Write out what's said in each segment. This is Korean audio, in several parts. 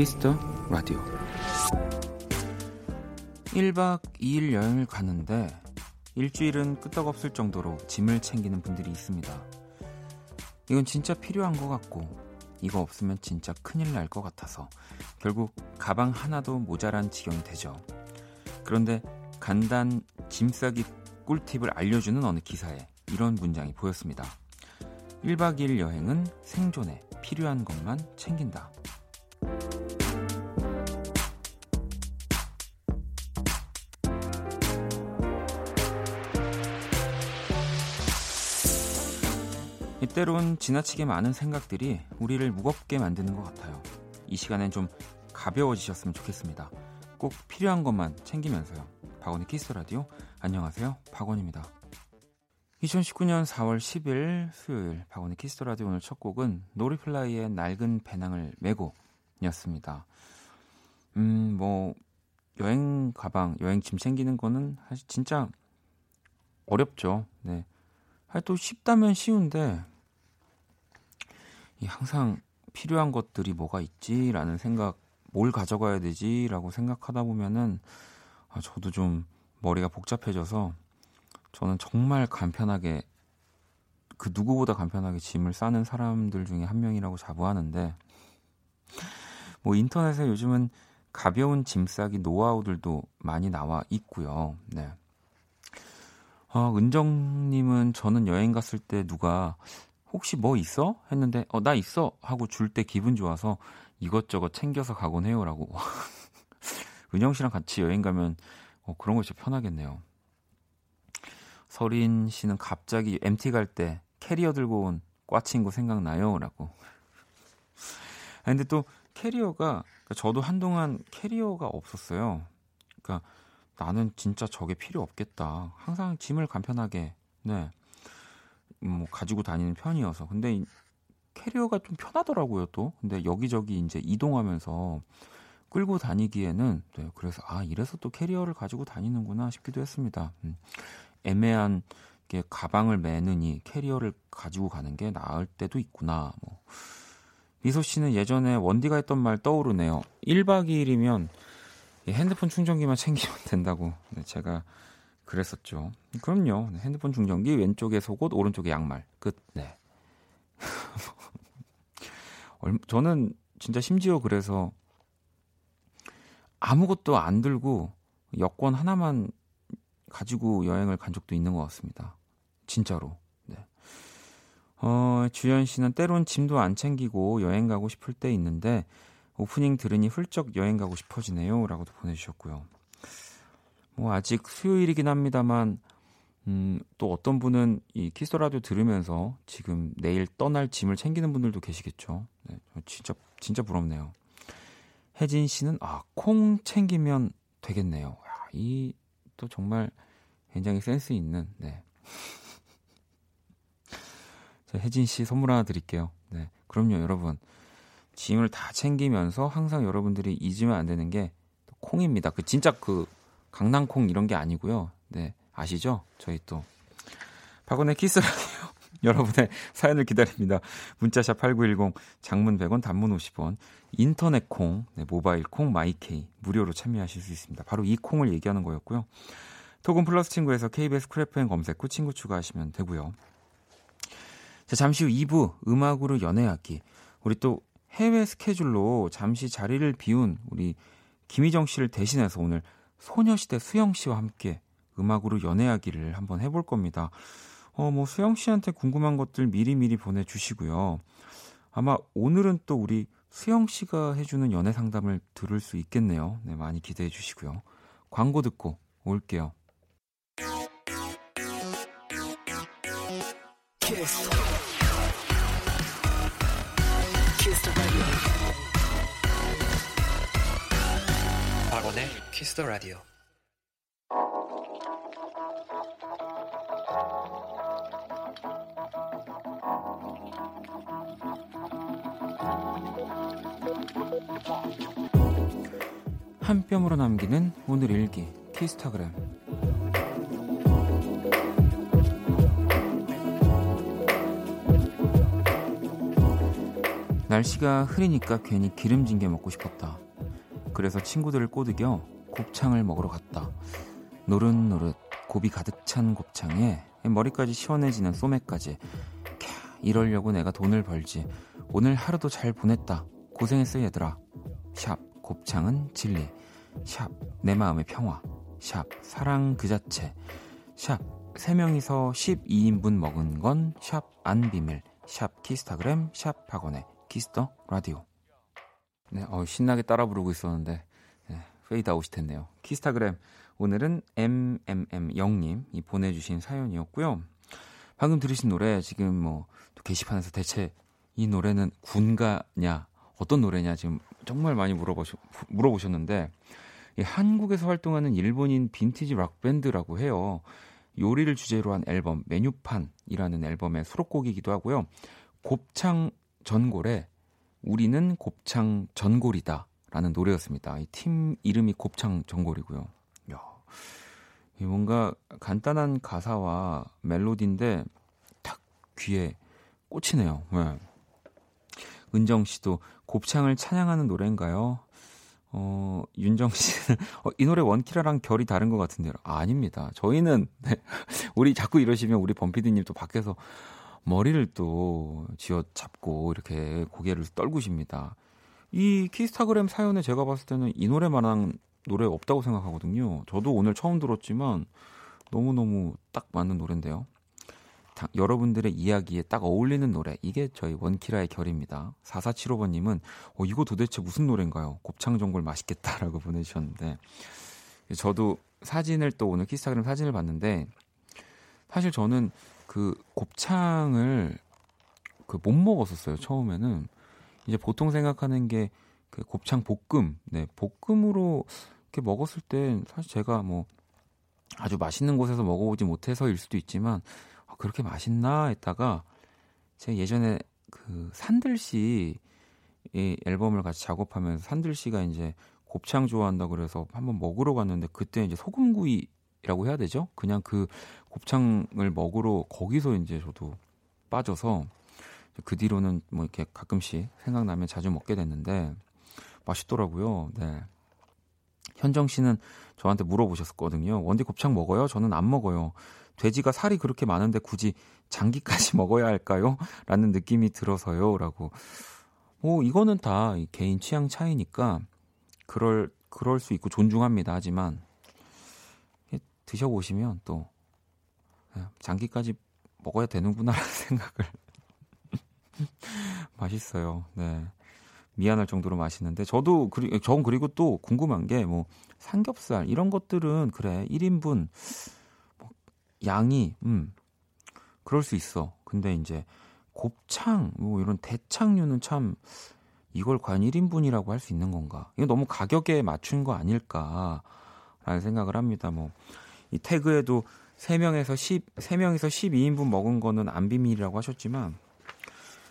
키스터 라디오 1박 2일 여행을 가는데 일주일은 끄떡없을 정도로 짐을 챙기는 분들이 있습니다. 이건 진짜 필요한 것 같고 이거 없으면 진짜 큰일 날 것 같아서 결국 가방 하나도 모자란 지경이 되죠. 그런데 간단 짐 싸기 꿀팁을 알려주는 어느 기사에 이런 문장이 보였습니다. 1박 2일 여행은 생존에 필요한 것만 챙긴다. 때론 지나치게 많은 생각들이 우리를 무겁게 만드는 것 같아요. 이 시간엔 좀 가벼워지셨으면 좋겠습니다. 꼭 필요한 것만 챙기면서요. 박원의 키스 라디오. 안녕하세요. 박원입니다. 2019년 4월 10일 수요일 박원의 키스 라디오 오늘 첫 곡은 노리플라이의 낡은 배낭을 메고 였습니다. 음, 뭐 여행 가방, 여행 짐 챙기는 거는 사실 진짜 어렵죠. 네. 또 쉽다면 쉬운데 항상 필요한 것들이 뭐가 있지라는 생각, 뭘 가져가야 되지라고 생각하다 보면은 아, 저도 좀 머리가 복잡해져서 저는 정말 간편하게 그 누구보다 간편하게 짐을 싸는 사람들 중에 한 명이라고 자부하는데 뭐 인터넷에 요즘은 가벼운 짐 싸기 노하우들도 많이 나와 있고요. 네. 어, 은정님은 저는 여행 갔을 때 누가 혹시 뭐 있어? 했는데 어 나 있어 하고 줄 때 기분 좋아서 이것저것 챙겨서 가곤 해요라고. 은영 씨랑 같이 여행 가면 어, 그런 거 진짜 편하겠네요. 서린 씨는 갑자기 MT 갈 때 캐리어 들고 온 과 친구 생각나요라고. 아 근데 또 캐리어가 그러니까 저도 한동안 캐리어가 없었어요. 그러니까 나는 진짜 저게 필요 없겠다. 항상 짐을 간편하게 네. 뭐 가지고 다니는 편이어서. 근데 캐리어가 좀 편하더라고요 또. 근데 여기저기 이제 이동하면서 끌고 다니기에는 네, 그래서 아 이래서 또 캐리어를 가지고 다니는구나 싶기도 했습니다. 음, 애매한 게 가방을 매느니 캐리어를 가지고 가는 게 나을 때도 있구나 뭐. 미소 씨는 예전에 원디가 했던 말 떠오르네요. 1박 2일이면 핸드폰 충전기만 챙기면 된다고. 네, 제가 그랬었죠. 그럼요. 네, 핸드폰 충전기 왼쪽에 속옷, 오른쪽에 양말. 끝. 네. 저는 진짜 심지어 그래서 아무것도 안 들고 여권 하나만 가지고 여행을 간 적도 있는 것 같습니다. 진짜로. 네. 어, 주현 씨는 때론 짐도 안 챙기고 여행 가고 싶을 때 있는데 오프닝 들으니 훌쩍 여행 가고 싶어지네요. 라고도 보내주셨고요. 뭐 아직 수요일이긴 합니다만 음, 또 어떤 분은 이 키스 라디오 들으면서 지금 내일 떠날 짐을 챙기는 분들도 계시겠죠. 네, 진짜 진짜 부럽네요. 혜진 씨는 아, 콩 챙기면 되겠네요. 이 또 정말 굉장히 센스 있는 네. 자, 혜진 씨 선물 하나 드릴게요. 네. 그럼요, 여러분. 짐을 다 챙기면서 항상 여러분들이 잊으면 안 되는 게 콩입니다. 그 진짜 그 강낭콩 이런 게 아니고요. 네, 아시죠? 저희 또 박원의 키스 라디오 여러분의 사연을 기다립니다. 문자샵 8910 장문 100원 단문 50원 인터넷 콩, 네, 모바일 콩 마이케이 무료로 참여하실 수 있습니다. 바로 이 콩을 얘기하는 거였고요. 톡은 플러스 친구에서 KBS 쿨FM 검색 후 친구 추가하시면 되고요. 자, 잠시 후 2부 음악으로 연애하기. 우리 또 해외 스케줄로 잠시 자리를 비운 우리 김희정 씨를 대신해서 오늘 소녀시대 수영 씨와 함께 음악으로 연애하기를 한번 해볼 겁니다. 어, 뭐 수영 씨한테 궁금한 것들 미리미리 보내주시고요. 아마 오늘은 또 우리 수영 씨가 해주는 연애 상담을 들을 수 있겠네요. 네, 많이 기대해 주시고요. 광고 듣고 올게요. 키스. 키스 박원의 키스 더 라디오. 한 뼘으로 남기는 오늘 일기 키스타그램 날씨가 흐리니까 괜히 기름진 게 먹고 싶었다. 그래서 친구들을 꼬드겨 곱창을 먹으러 갔다. 노릇노릇 곱이 가득 찬 곱창에 머리까지 시원해지는 소매까지 캬, 이러려고 내가 돈을 벌지. 오늘 하루도 잘 보냈다. 고생했어 얘들아. 샵 곱창은 진리. 샵 내 마음의 평화. 샵 사랑 그 자체. 샵 3명이서 12인분 먹은 건 샵 안 비밀. 샵 키스타그램 샵 박원의 키스 라디오. 네, 어, 신나게 따라 부르고 있었는데 네, 페이드 아웃이 됐네요. 키스타그램 오늘은 MMM0님이 보내주신 사연이었고요. 방금 들으신 노래 지금 뭐 게시판에서 대체 이 노래는 군가냐 어떤 노래냐 지금 정말 많이 물어보셨, 물어보셨는데 한국에서 활동하는 일본인 빈티지 락 밴드라고 해요. 요리를 주제로 한 앨범 메뉴판이라는 앨범의 수록곡이기도 하고요. 곱창 전골에 우리는 곱창 전골이다 라는 노래였습니다. 이 팀 이름이 곱창 전골이고요. 야, 뭔가 간단한 가사와 멜로디인데 탁 귀에 꽂히네요. 네. 은정 씨도 곱창을 찬양하는 노래인가요? 어, 윤정 씨는, 어, 이 노래 원키라랑 결이 다른 것 같은데요. 아, 아닙니다. 저희는, 네, 우리 자꾸 이러시면 우리 범피디님 또 밖에서 머리를 또 쥐어 잡고 이렇게 고개를 떨구십니다. 이 키스타그램 사연에 제가 봤을 때는 이 노래만한 노래 없다고 생각하거든요. 저도 오늘 처음 들었지만 너무너무 딱 맞는 노래인데요. 다, 여러분들의 이야기에 딱 어울리는 노래. 이게 저희 원키라의 결입니다. 4475번님은, 어, 이거 도대체 무슨 노래인가요? 곱창전골 맛있겠다라고 보내주셨는데, 저도 사진을 또 오늘 키스타그램 사진을 봤는데, 사실 저는 그 곱창을 그 못 먹었었어요. 처음에는 이제 보통 생각하는 게 그 곱창 볶음, 네 볶음으로 이렇게 먹었을 때 사실 제가 뭐 아주 맛있는 곳에서 먹어보지 못해서일 수도 있지만 아, 그렇게 맛있나 했다가 제가 예전에 그 산들 씨 이 앨범을 같이 작업하면서 산들 씨가 이제 곱창 좋아한다 그래서 한번 먹으러 갔는데 그때 이제 소금구 이라고 해야 되죠? 그냥 그 곱창을 먹으러 거기서 이제 저도 빠져서 그 뒤로는 뭐 이렇게 가끔씩 생각나면 자주 먹게 됐는데 맛있더라고요. 네. 현정 씨는 저한테 물어보셨거든요. 원디 곱창 먹어요? 저는 안 먹어요. 돼지가 살이 그렇게 많은데 굳이 장기까지 먹어야 할까요? 라는 느낌이 들어서요. 라고. 뭐, 이거는 다 개인 취향 차이니까, 그럴, 그럴 수 있고 존중합니다. 하지만, 드셔보시면 또, 예, 장기까지 먹어야 되는구나라는 생각을 맛있어요. 네. 미안할 정도로 맛있는데 저도 그리 전 그리고 또 궁금한 게 뭐 삼겹살 이런 것들은 그래 1인분 뭐 양이 음 그럴 수 있어. 근데 이제 곱창 뭐 이런 대창류는 참 이걸 과연 1인분이라고 할 수 있는 건가? 이거 너무 가격에 맞춘 거 아닐까라는 생각을 합니다. 뭐 이 태그에도 3명에서 10 3명에서 12인분 먹은 거는 안 비밀이라고 하셨지만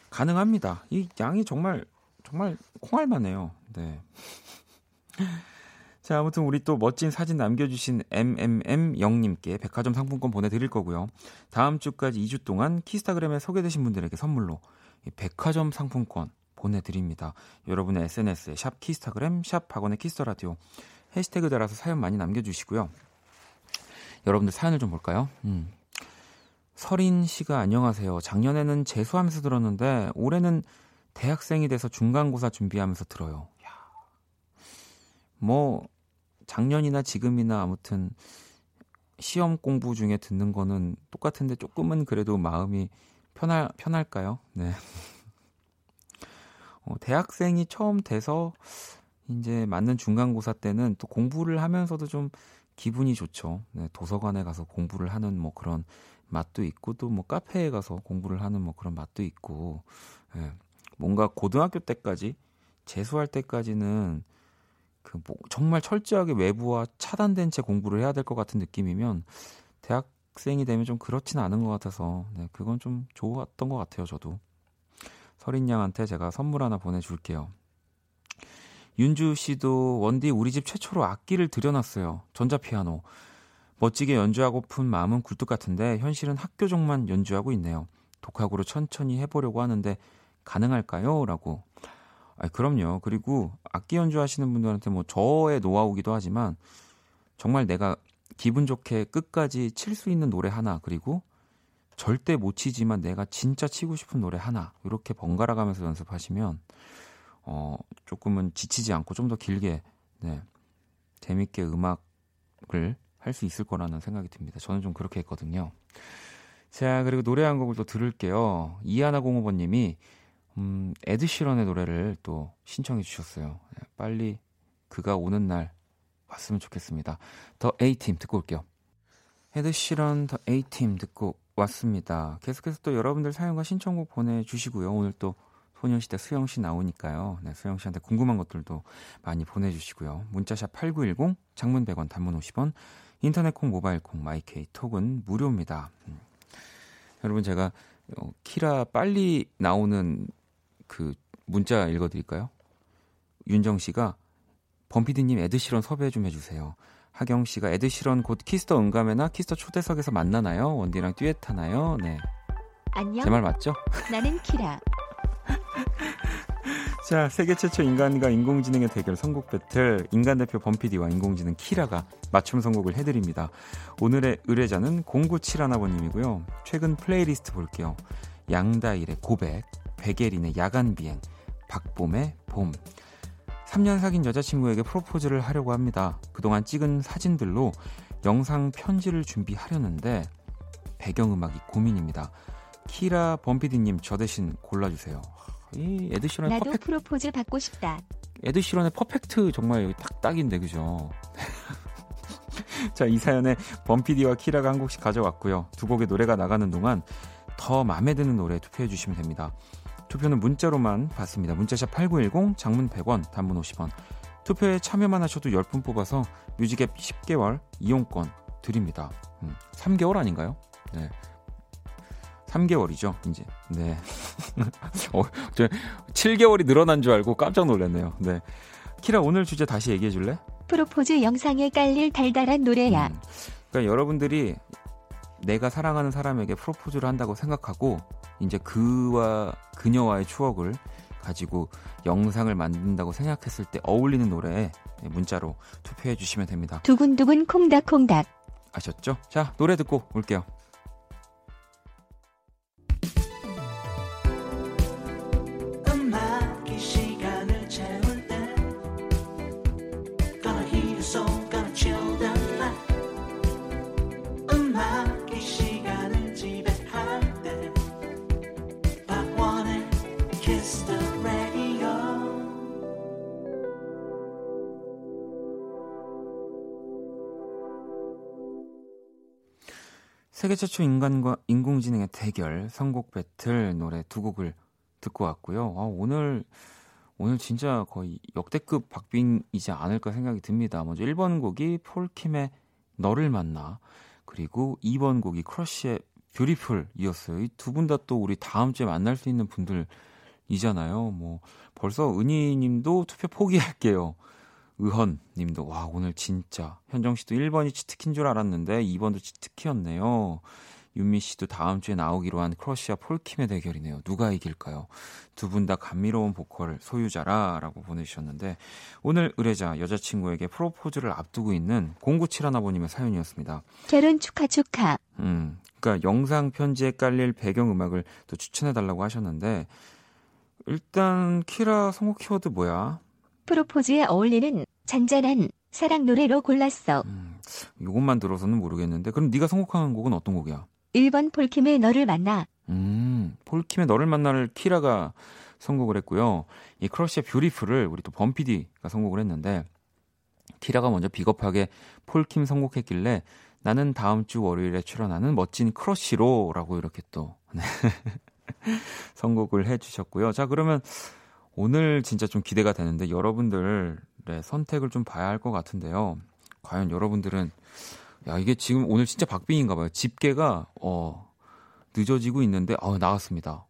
가능합니다. 이 양이 정말 정말 콩알만해요. 네. 자, 아무튼 우리 또 멋진 사진 남겨주신 MMM0님께 백화점 상품권 보내드릴 거고요. 다음 주까지 2주 동안 키스타그램에 소개되신 분들에게 선물로 백화점 상품권 보내드립니다. 여러분의 SNS에 샵 키스타그램, 샵 박원의 키스터라디오 해시태그 달아서 사연 많이 남겨주시고요. 여러분들 사연을 좀 볼까요? 음. 서린 씨가 안녕하세요. 작년에는 재수하면서 들었는데 올해는 대학생이 돼서 중간고사 준비하면서 들어요. 야. 뭐 작년이나 지금이나 아무튼 시험 공부 중에 듣는 거는 똑같은데 조금은 그래도 마음이 편할 편할까요? 네. 어, 대학생이 처음 돼서 이제 맞는 중간고사 때는 또 공부를 하면서도 좀 기분이 좋죠. 네, 도서관에 가서 공부를 하는 뭐 그런 맛도 있고 또 뭐 카페에 가서 공부를 하는 뭐 그런 맛도 있고 네, 뭔가 고등학교 때까지 재수할 때까지는 그 뭐 정말 철저하게 외부와 차단된 채 공부를 해야 될 것 같은 느낌이면 대학생이 되면 좀 그렇지는 않은 것 같아서 네, 그건 좀 좋았던 것 같아요 저도 서린 양한테 제가 선물 하나 보내줄게요. 윤주 씨도 원디 우리 집 최초로 악기를 들여놨어요. 전자피아노. 멋지게 연주하고픈 마음은 굴뚝 같은데 현실은 학교종만 연주하고 있네요. 독학으로 천천히 해보려고 하는데 가능할까요? 라고. 아, 그럼요. 그리고 악기 연주하시는 분들한테 뭐 저의 노하우기도 하지만 정말 내가 기분 좋게 끝까지 칠 수 있는 노래 하나 그리고 절대 못 치지만 내가 진짜 치고 싶은 노래 하나 이렇게 번갈아 가면서 연습하시면 어 조금은 지치지 않고 좀 더 길게 네 재밌게 음악을 할 수 있을 거라는 생각이 듭니다. 저는 좀 그렇게 했거든요. 자 그리고 노래 한 곡을 또 들을게요. 이하나 공호번님이 음 에드시런의 노래를 또 신청해 주셨어요. 네, 빨리 그가 오는 날 왔으면 좋겠습니다. 더 A팀 듣고 올게요. 헤드시런 더 A팀 듣고 왔습니다. 계속해서 또 여러분들 사연과 신청곡 보내주시고요. 오늘 또 소녀시대 수영 씨 나오니까요. 네, 수영 씨한테 궁금한 것들도 많이 보내주시고요. 문자샵 8910, 장문 100원, 단문 50원, 인터넷 콩, 모바일 콩, 마이케이 톡은 무료입니다. 음. 여러분 제가 어, 키라 빨리 나오는 그 문자 읽어드릴까요? 윤정 씨가 범피디님 에드시런 섭외 좀 해주세요. 하경 씨가 에드시런 곧 키스 음감회나 키스 초대석에서 만나나요? 원디랑 듀엣 하나요? 네. 안녕. 제 말 맞죠? 나는 키라. 자, 세계 최초 인간과 인공지능의 대결 선곡 배틀 인간 대표 범피디와 인공지능 키라가 맞춤 선곡을 해드립니다. 오늘의 의뢰자는 0971번님이고요. 최근 플레이리스트 볼게요. 양다일의 고백, 백예린의 야간 비행, 박봄의 봄. 3년 사귄 여자친구에게 프로포즈를 하려고 합니다. 그동안 찍은 사진들로 영상 편지를 준비하려는데 배경음악이 고민입니다. 키라 범피디님 저 대신 골라주세요. 이 에드시런의 나도 Perfect, 프로포즈 받고 싶다. 에드시런의 퍼펙트 정말 여기 딱 딱인데 그죠? 자, 이 사연에 범피디와 키라가 한 곡씩 가져왔고요. 두 곡의 노래가 나가는 동안 더 마음에 드는 노래 투표해 주시면 됩니다. 투표는 문자로만 받습니다. 문자샵 8910, 장문 100원, 단문 50원. 투표에 참여만 하셔도 10분 뽑아서 뮤직앱 10개월 이용권 드립니다. 음, 3개월 아닌가요? 네. 3개월이죠, 이제. 네. 어, 저 7개월이 늘어난 줄 알고 깜짝 놀랐네요. 네. 키라 오늘 주제 다시 얘기해 줄래? 프로포즈 영상에 깔릴 달달한 노래야. 음, 그러니까 여러분들이 내가 사랑하는 사람에게 프로포즈를 한다고 생각하고 이제 그와 그녀와의 추억을 가지고 영상을 만든다고 생각했을 때 어울리는 노래에 문자로 투표해 주시면 됩니다. 두근두근 콩닥콩닥. 아셨죠? 자, 노래 듣고 올게요. 세계 최초 인간과 인공지능의 대결 선곡 배틀 노래 두 곡을 듣고 왔고요. 아, 오늘 오늘 진짜 거의 역대급 박빙이지 않을까 생각이 듭니다. 먼저 1번 곡이 폴킴의 너를 만나 그리고 2번 곡이 크러쉬의 Beautiful이었어요. 이 두 분 다 또 우리 다음 주에 만날 수 있는 분들이잖아요. 뭐 벌써 은희 님도 투표 포기할게요. 의헌 님도 와 오늘 진짜 현정 씨도 1번이 치트키인 줄 알았는데 2번도 치트키였네요. 윤미 씨도 다음 주에 나오기로 한 크러쉬와 폴킴의 대결이네요. 누가 이길까요? 두 분 다 감미로운 보컬 소유자라라고 보내주셨는데 오늘 의뢰자 여자친구에게 프로포즈를 앞두고 있는 0971아버님의 사연이었습니다. 결혼 축하 축하. 음, 그러니까 영상 편지에 깔릴 배경 음악을 또 추천해 달라고 하셨는데 일단 키라 선곡 키워드 뭐야? 프로포즈에 어울리는 잔잔한 사랑 노래로 골랐어. 음, 이것만 들어서는 모르겠는데 그럼 네가 선곡한 곡은 어떤 곡이야? 1번 폴킴의 너를 만나. 음, 폴킴의 너를 만나를 키라가 선곡을 했고요. 이 크러쉬의 Beautiful을 우리 또 범피디가 선곡을 했는데 키라가 먼저 비겁하게 폴킴 선곡했길래 나는 다음 주 월요일에 출연하는 멋진 크러쉬로라고 이렇게 또 네. 선곡을 해주셨고요. 자 그러면 오늘 진짜 좀 기대가 되는데 여러분들 의 선택을 좀 봐야 할 것 같은데요. 과연 여러분들은 야 이게 지금 오늘 진짜 박빙인가 봐요. 집계가 어 늦어지고 있는데 어 나왔습니다.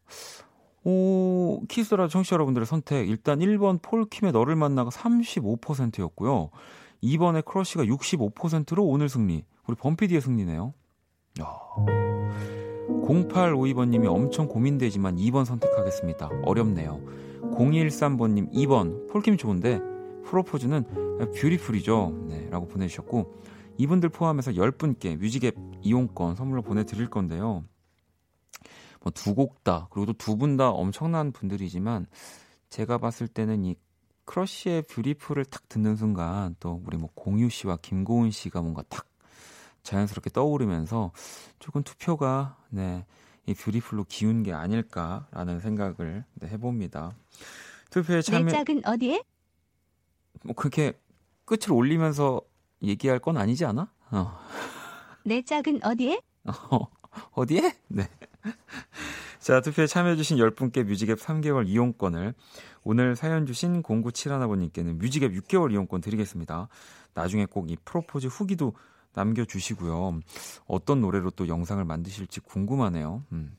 오 키스라 청취자 여러분들의 선택 일단 1번 폴킴의 너를 만나가 35%였고요. 2번의 크러쉬가 65%로 오늘 승리. 우리 범피디의 승리네요. 야. 0852번님이 엄청 고민되지만 2번 선택하겠습니다. 어렵네요. 0213번님 2번 폴킴 좋은데 프로포즈는 Beautiful이죠. 네, 라고 보내주셨고 이분들 포함해서 10분께 뮤직앱 이용권 선물로 보내드릴 건데요. 뭐 두 곡 다, 그리고 두분 다 엄청난 분들이지만 제가 봤을 때는 이 크러쉬의 Beautiful을 탁 듣는 순간 또 우리 뭐 공유 씨와 김고은 씨가 뭔가 탁 자연스럽게 떠오르면서 조금 투표가 네, 이 뷰티풀로 기운 게 아닐까라는 생각을 네, 해봅니다. 투표에 내 참여 짝은 어디에? 뭐 그렇게 끝을 올리면서 얘기할 건 아니지 않아? 어. 내 짝은 어디에? 어, 어디에? 네. 자, 투표에 참여해주신 10분께 뮤직앱 3개월 이용권을 오늘 사연 주신 0971아버님께는 뮤직앱 6개월 이용권 드리겠습니다. 나중에 꼭 이 프로포즈 후기도 남겨주시고요. 어떤 노래로 또 영상을 만드실지 궁금하네요. 음.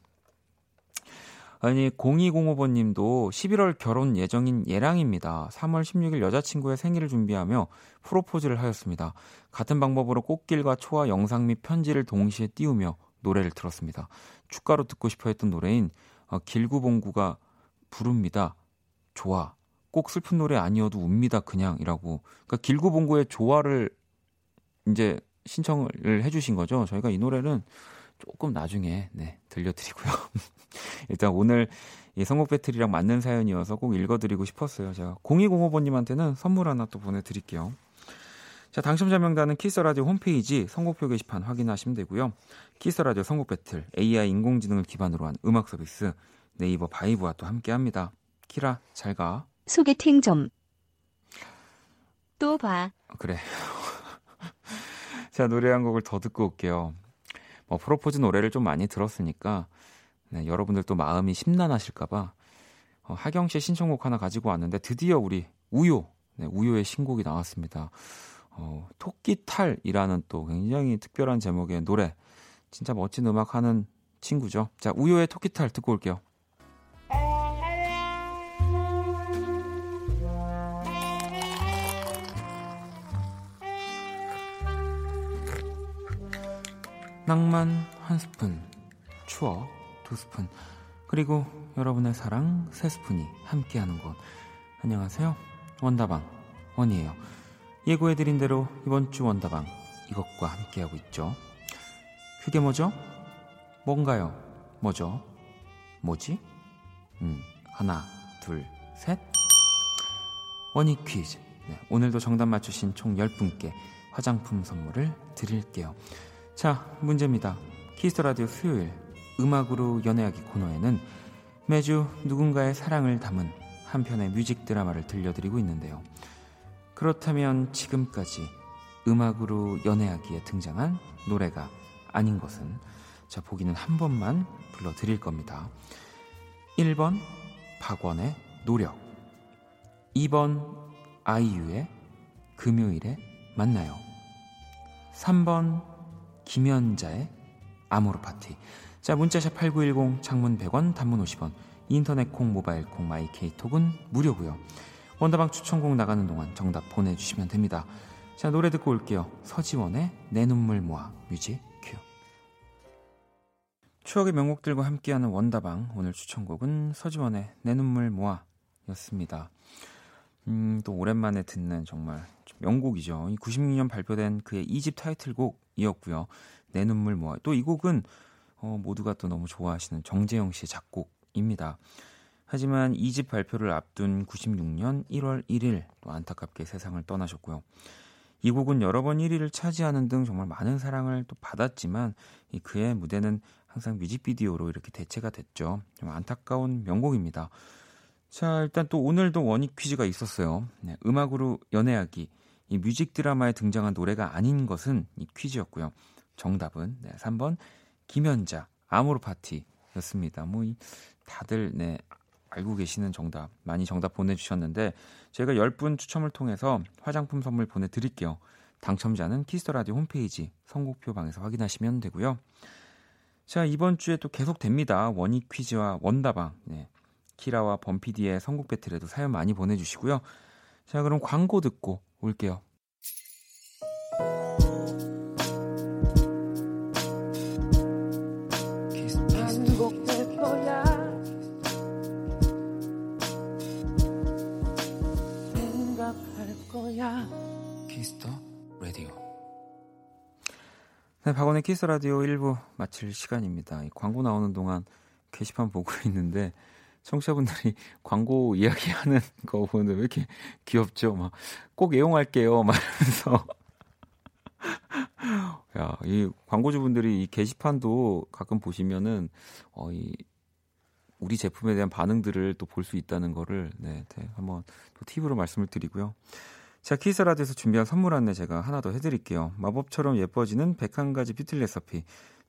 아니 0205번님도 11월 결혼 예정인 예랑입니다. 3월 16일 여자친구의 생일을 준비하며 프로포즈를 하였습니다. 같은 방법으로 꽃길과 초와 영상 및 편지를 동시에 띄우며 노래를 들었습니다. 축가로 듣고 싶어했던 노래인 어, 길구봉구가 부릅니다. 좋아. 꼭 슬픈 노래 아니어도 웁니다 그냥이라고. 그러니까 길구봉구의 좋아를 이제 신청을 해주신 거죠. 저희가 이 노래는 조금 나중에 네, 들려드리고요. 일단 오늘 이 선곡 배틀이랑 맞는 사연이어서 꼭 읽어드리고 싶었어요. 제가 0205번님한테는 선물 하나 또 보내드릴게요. 자, 당첨자 명단은 키스라디오 홈페이지 선곡표 게시판 확인하시면 되고요. 키스라디오 선곡 배틀, AI 인공지능을 기반으로 한 음악 서비스 네이버 바이브와 또 함께합니다. 키라, 잘 가. 소개팅 좀. 또 봐. 어, 그래. 자, 노래 한 곡을 더 듣고 올게요. 뭐, 프로포즈 노래를 좀 많이 들었으니까, 네, 여러분들 또 마음이 심란하실까봐, 어, 하경 씨의 신청곡 하나 가지고 왔는데, 드디어 우리 우요, 네, 우요의 신곡이 나왔습니다. 어, 토끼탈이라는 또 굉장히 특별한 제목의 노래. 진짜 멋진 음악 하는 친구죠. 자, 우요의 토끼탈 듣고 올게요. 낭만 한 스푼, 추억 두 스푼, 그리고 여러분의 사랑 세 스푼이 함께하는 곳. 안녕하세요. 원다방 원이에요. 예고해드린 대로 이번 주 원다방 이것과 함께하고 있죠. 그게 뭐죠? 뭔가요? 뭐죠? 뭐지? 음, 하나, 둘, 셋. 원이 퀴즈. 네, 오늘도 정답 맞추신 총 10분께 화장품 선물을 드릴게요. 자, 문제입니다. 키스 라디오 수요일 음악으로 연애하기 코너에는 매주 누군가의 사랑을 담은 한 편의 뮤직 드라마를 들려드리고 있는데요. 그렇다면 지금까지 음악으로 연애하기에 등장한 노래가 아닌 것은 자, 보기는 한 번만 불러드릴 겁니다. 1번 박원의 노력 2번 아이유의 금요일에 만나요 3번 김연자의 아모르 파티. 자 문자샵 8910 장문 100원 단문 50원 인터넷 콩 모바일 콩 마이케이 톡은 무료고요. 원다방 추천곡 나가는 동안 정답 보내 주시면 됩니다. 자 노래 듣고 올게요. 서지원의 내 눈물 모아 music cue. 추억의 명곡들과 함께하는 원다방 오늘 추천곡은 서지원의 내 눈물 모아 였습니다 음, 또 오랜만에 듣는 정말 명곡이죠. 이 96년 발표된 그의 2집 타이틀곡이었고요. 내 눈물 모아. 또 이 곡은 어, 모두가 또 너무 좋아하시는 정재영 씨의 작곡입니다. 하지만 2집 발표를 앞둔 96년 1월 1일 또 안타깝게 세상을 떠나셨고요. 이 곡은 여러 번 1위를 차지하는 등 정말 많은 사랑을 또 받았지만 이 그의 무대는 항상 뮤직비디오로 이렇게 대체가 됐죠. 좀 안타까운 명곡입니다. 자, 일단 또 오늘도 원익 퀴즈가 있었어요. 네, 음악으로 연애하기. 이 music 드라마에 등장한 노래가 아닌 것은 이 퀴즈였고요. 정답은 네, 3번 김연자 아모르 파티였습니다. 뭐 이, 다들 네 알고 계시는 정답 많이 정답 보내주셨는데 저희가 10분 추첨을 통해서 화장품 선물 보내드릴게요. 당첨자는 키스 더 라디오 홈페이지 선곡표 방에서 확인하시면 되고요. 자 이번 주에 또 계속 됩니다. 원익 퀴즈와 원다방. 네. 키라와 범피디의 선곡 배틀에도 사연 많이 보내주시고요. 자, 그럼 광고 듣고 올게요. 키스 더 라디오. 네, 박원의 키스 라디오 1부 마칠 시간입니다. 광고 나오는 동안 게시판 보고 있는데 청취자분들이 광고 이야기하는 거 보는데 왜 이렇게 귀엽죠? 막 꼭 애용할게요. 막 이러면서 야, 이 광고주분들이 이 게시판도 가끔 보시면은 어, 이 우리 제품에 대한 반응들을 또 볼 수 있다는 거를 네, 네, 한번 또 팁으로 말씀을 드리고요. 자, 키스 라디오에서 준비한 선물 안내 제가 하나 더 해드릴게요. 마법처럼 예뻐지는 101가지 뷰티 레시피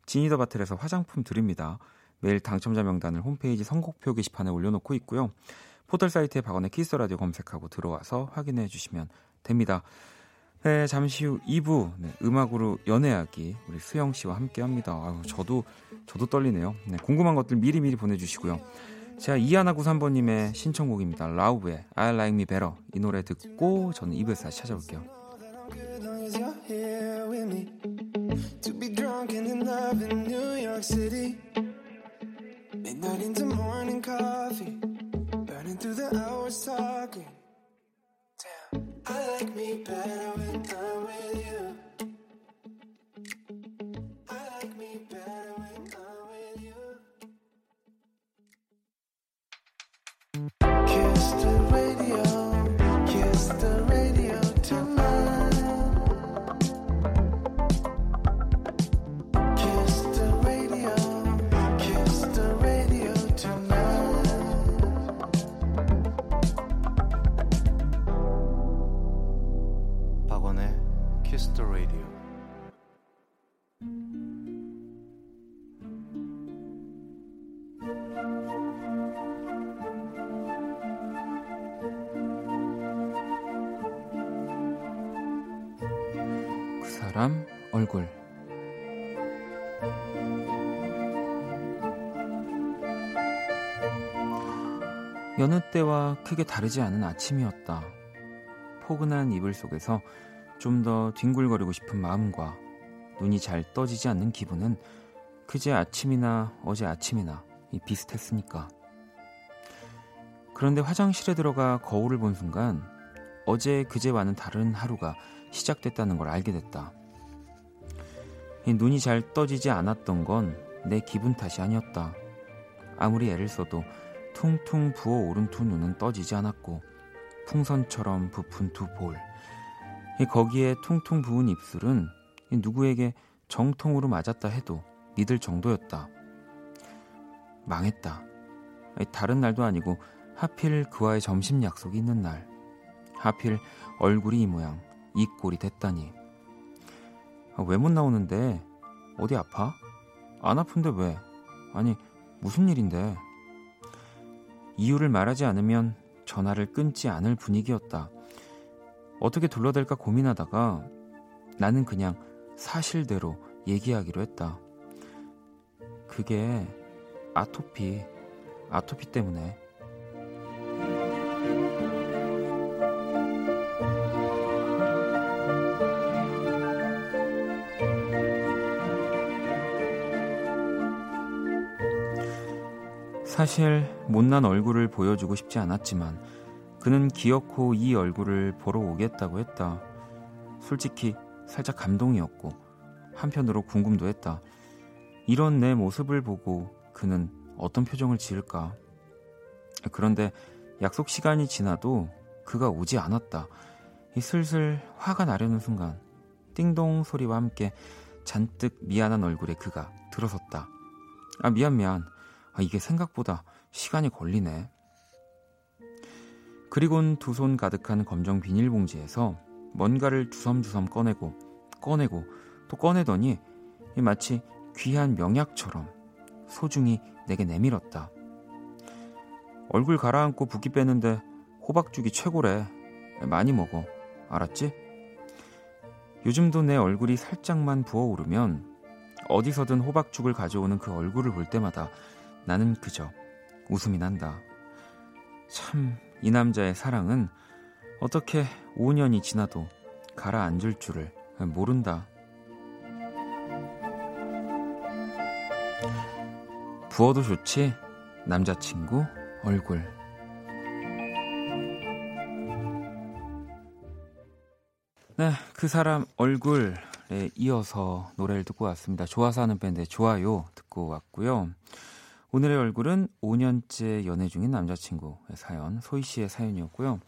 지니 더 바틀에서 화장품 드립니다. 매일 당첨자 명단을 홈페이지 선곡표 게시판에 올려놓고 있고요. 포털 사이트에 박원의 키스 라디오 검색하고 들어와서 확인해 주시면 됩니다. 네, 잠시 후 2부 네, 음악으로 연애하기 우리 수영 씨와 함께 합니다. 아유, 저도 저도 떨리네요. 네, 궁금한 것들 미리미리 보내 주시고요. 자, 이하나 93번님의 신청곡입니다. 라우브의 I Like Me Better 이 노래 듣고 저는 2부에서 다시 찾아올게요. To be drunk and in love in New York City. Midnight into morning coffee. Burning through the hours talking. Damn. I like me better when I'm with you. 크게 다르지 않은 아침이었다. 포근한 이불 속에서 좀 더 뒹굴거리고 싶은 마음과 눈이 잘 떠지지 않는 기분은 그제 아침이나 어제 아침이나 이 비슷했으니까. 그런데 화장실에 들어가 거울을 본 순간 어제 그제와는 다른 하루가 시작됐다는 걸 알게 됐다. 이 눈이 잘 떠지지 않았던 건 내 기분 탓이 아니었다. 아무리 애를 써도 퉁퉁 부어오른 두 눈은 떠지지 않았고 풍선처럼 부푼 두 볼. 이 거기에 퉁퉁 부은 입술은 이 누구에게 정통으로 맞았다 해도 믿을 정도였다. 망했다. 이 다른 날도 아니고 하필 그와의 점심 약속이 있는 날. 하필 얼굴이 이 모양, 이 꼴이 됐다니. 아, 왜못 나오는데? 어디 아파? 안 아픈데 왜? 아니, 무슨 일인데? 이유를 말하지 않으면 전화를 끊지 않을 분위기였다. 어떻게 둘러댈까 고민하다가 나는 그냥 사실대로 얘기하기로 했다. 그게 아토피, 아토피 때문에. 사실 못난 얼굴을 보여주고 싶지 않았지만 그는 기어코 이 얼굴을 보러 오겠다고 했다. 솔직히 살짝 감동이었고 한편으로 궁금도 했다. 이런 내 모습을 보고 그는 어떤 표정을 지을까? 그런데 약속 시간이 지나도 그가 오지 않았다. 이 슬슬 화가 나려는 순간 띵동 소리와 함께 잔뜩 미안한 얼굴에 그가 들어섰다. 아 미안 미안. 아, 이게 생각보다 시간이 걸리네. 그리곤 두 손 가득한 검정 비닐봉지에서 뭔가를 두섬두섬 꺼내고 꺼내고 또 꺼내더니 마치 귀한 명약처럼 소중히 내게 내밀었다. 얼굴 가라앉고 붓기 빼는데 호박죽이 최고래. 많이 먹어. 알았지? 요즘도 내 얼굴이 살짝만 부어오르면 어디서든 호박죽을 가져오는 그 얼굴을 볼 때마다 나는 그저 웃음이 난다. 참, 이 남자의 사랑은 어떻게 5년이 지나도 가라앉을 줄을 모른다. 부어도 좋지? 남자친구 얼굴. 네, 그 사람 얼굴 이어서 노래를 듣고 왔습니다. 좋아서 하는 밴드의 좋아요 듣고 왔고요. 오늘의 얼굴은 5년째 연애 중인 남자친구의 사연, 소희 씨의 사연이었고요.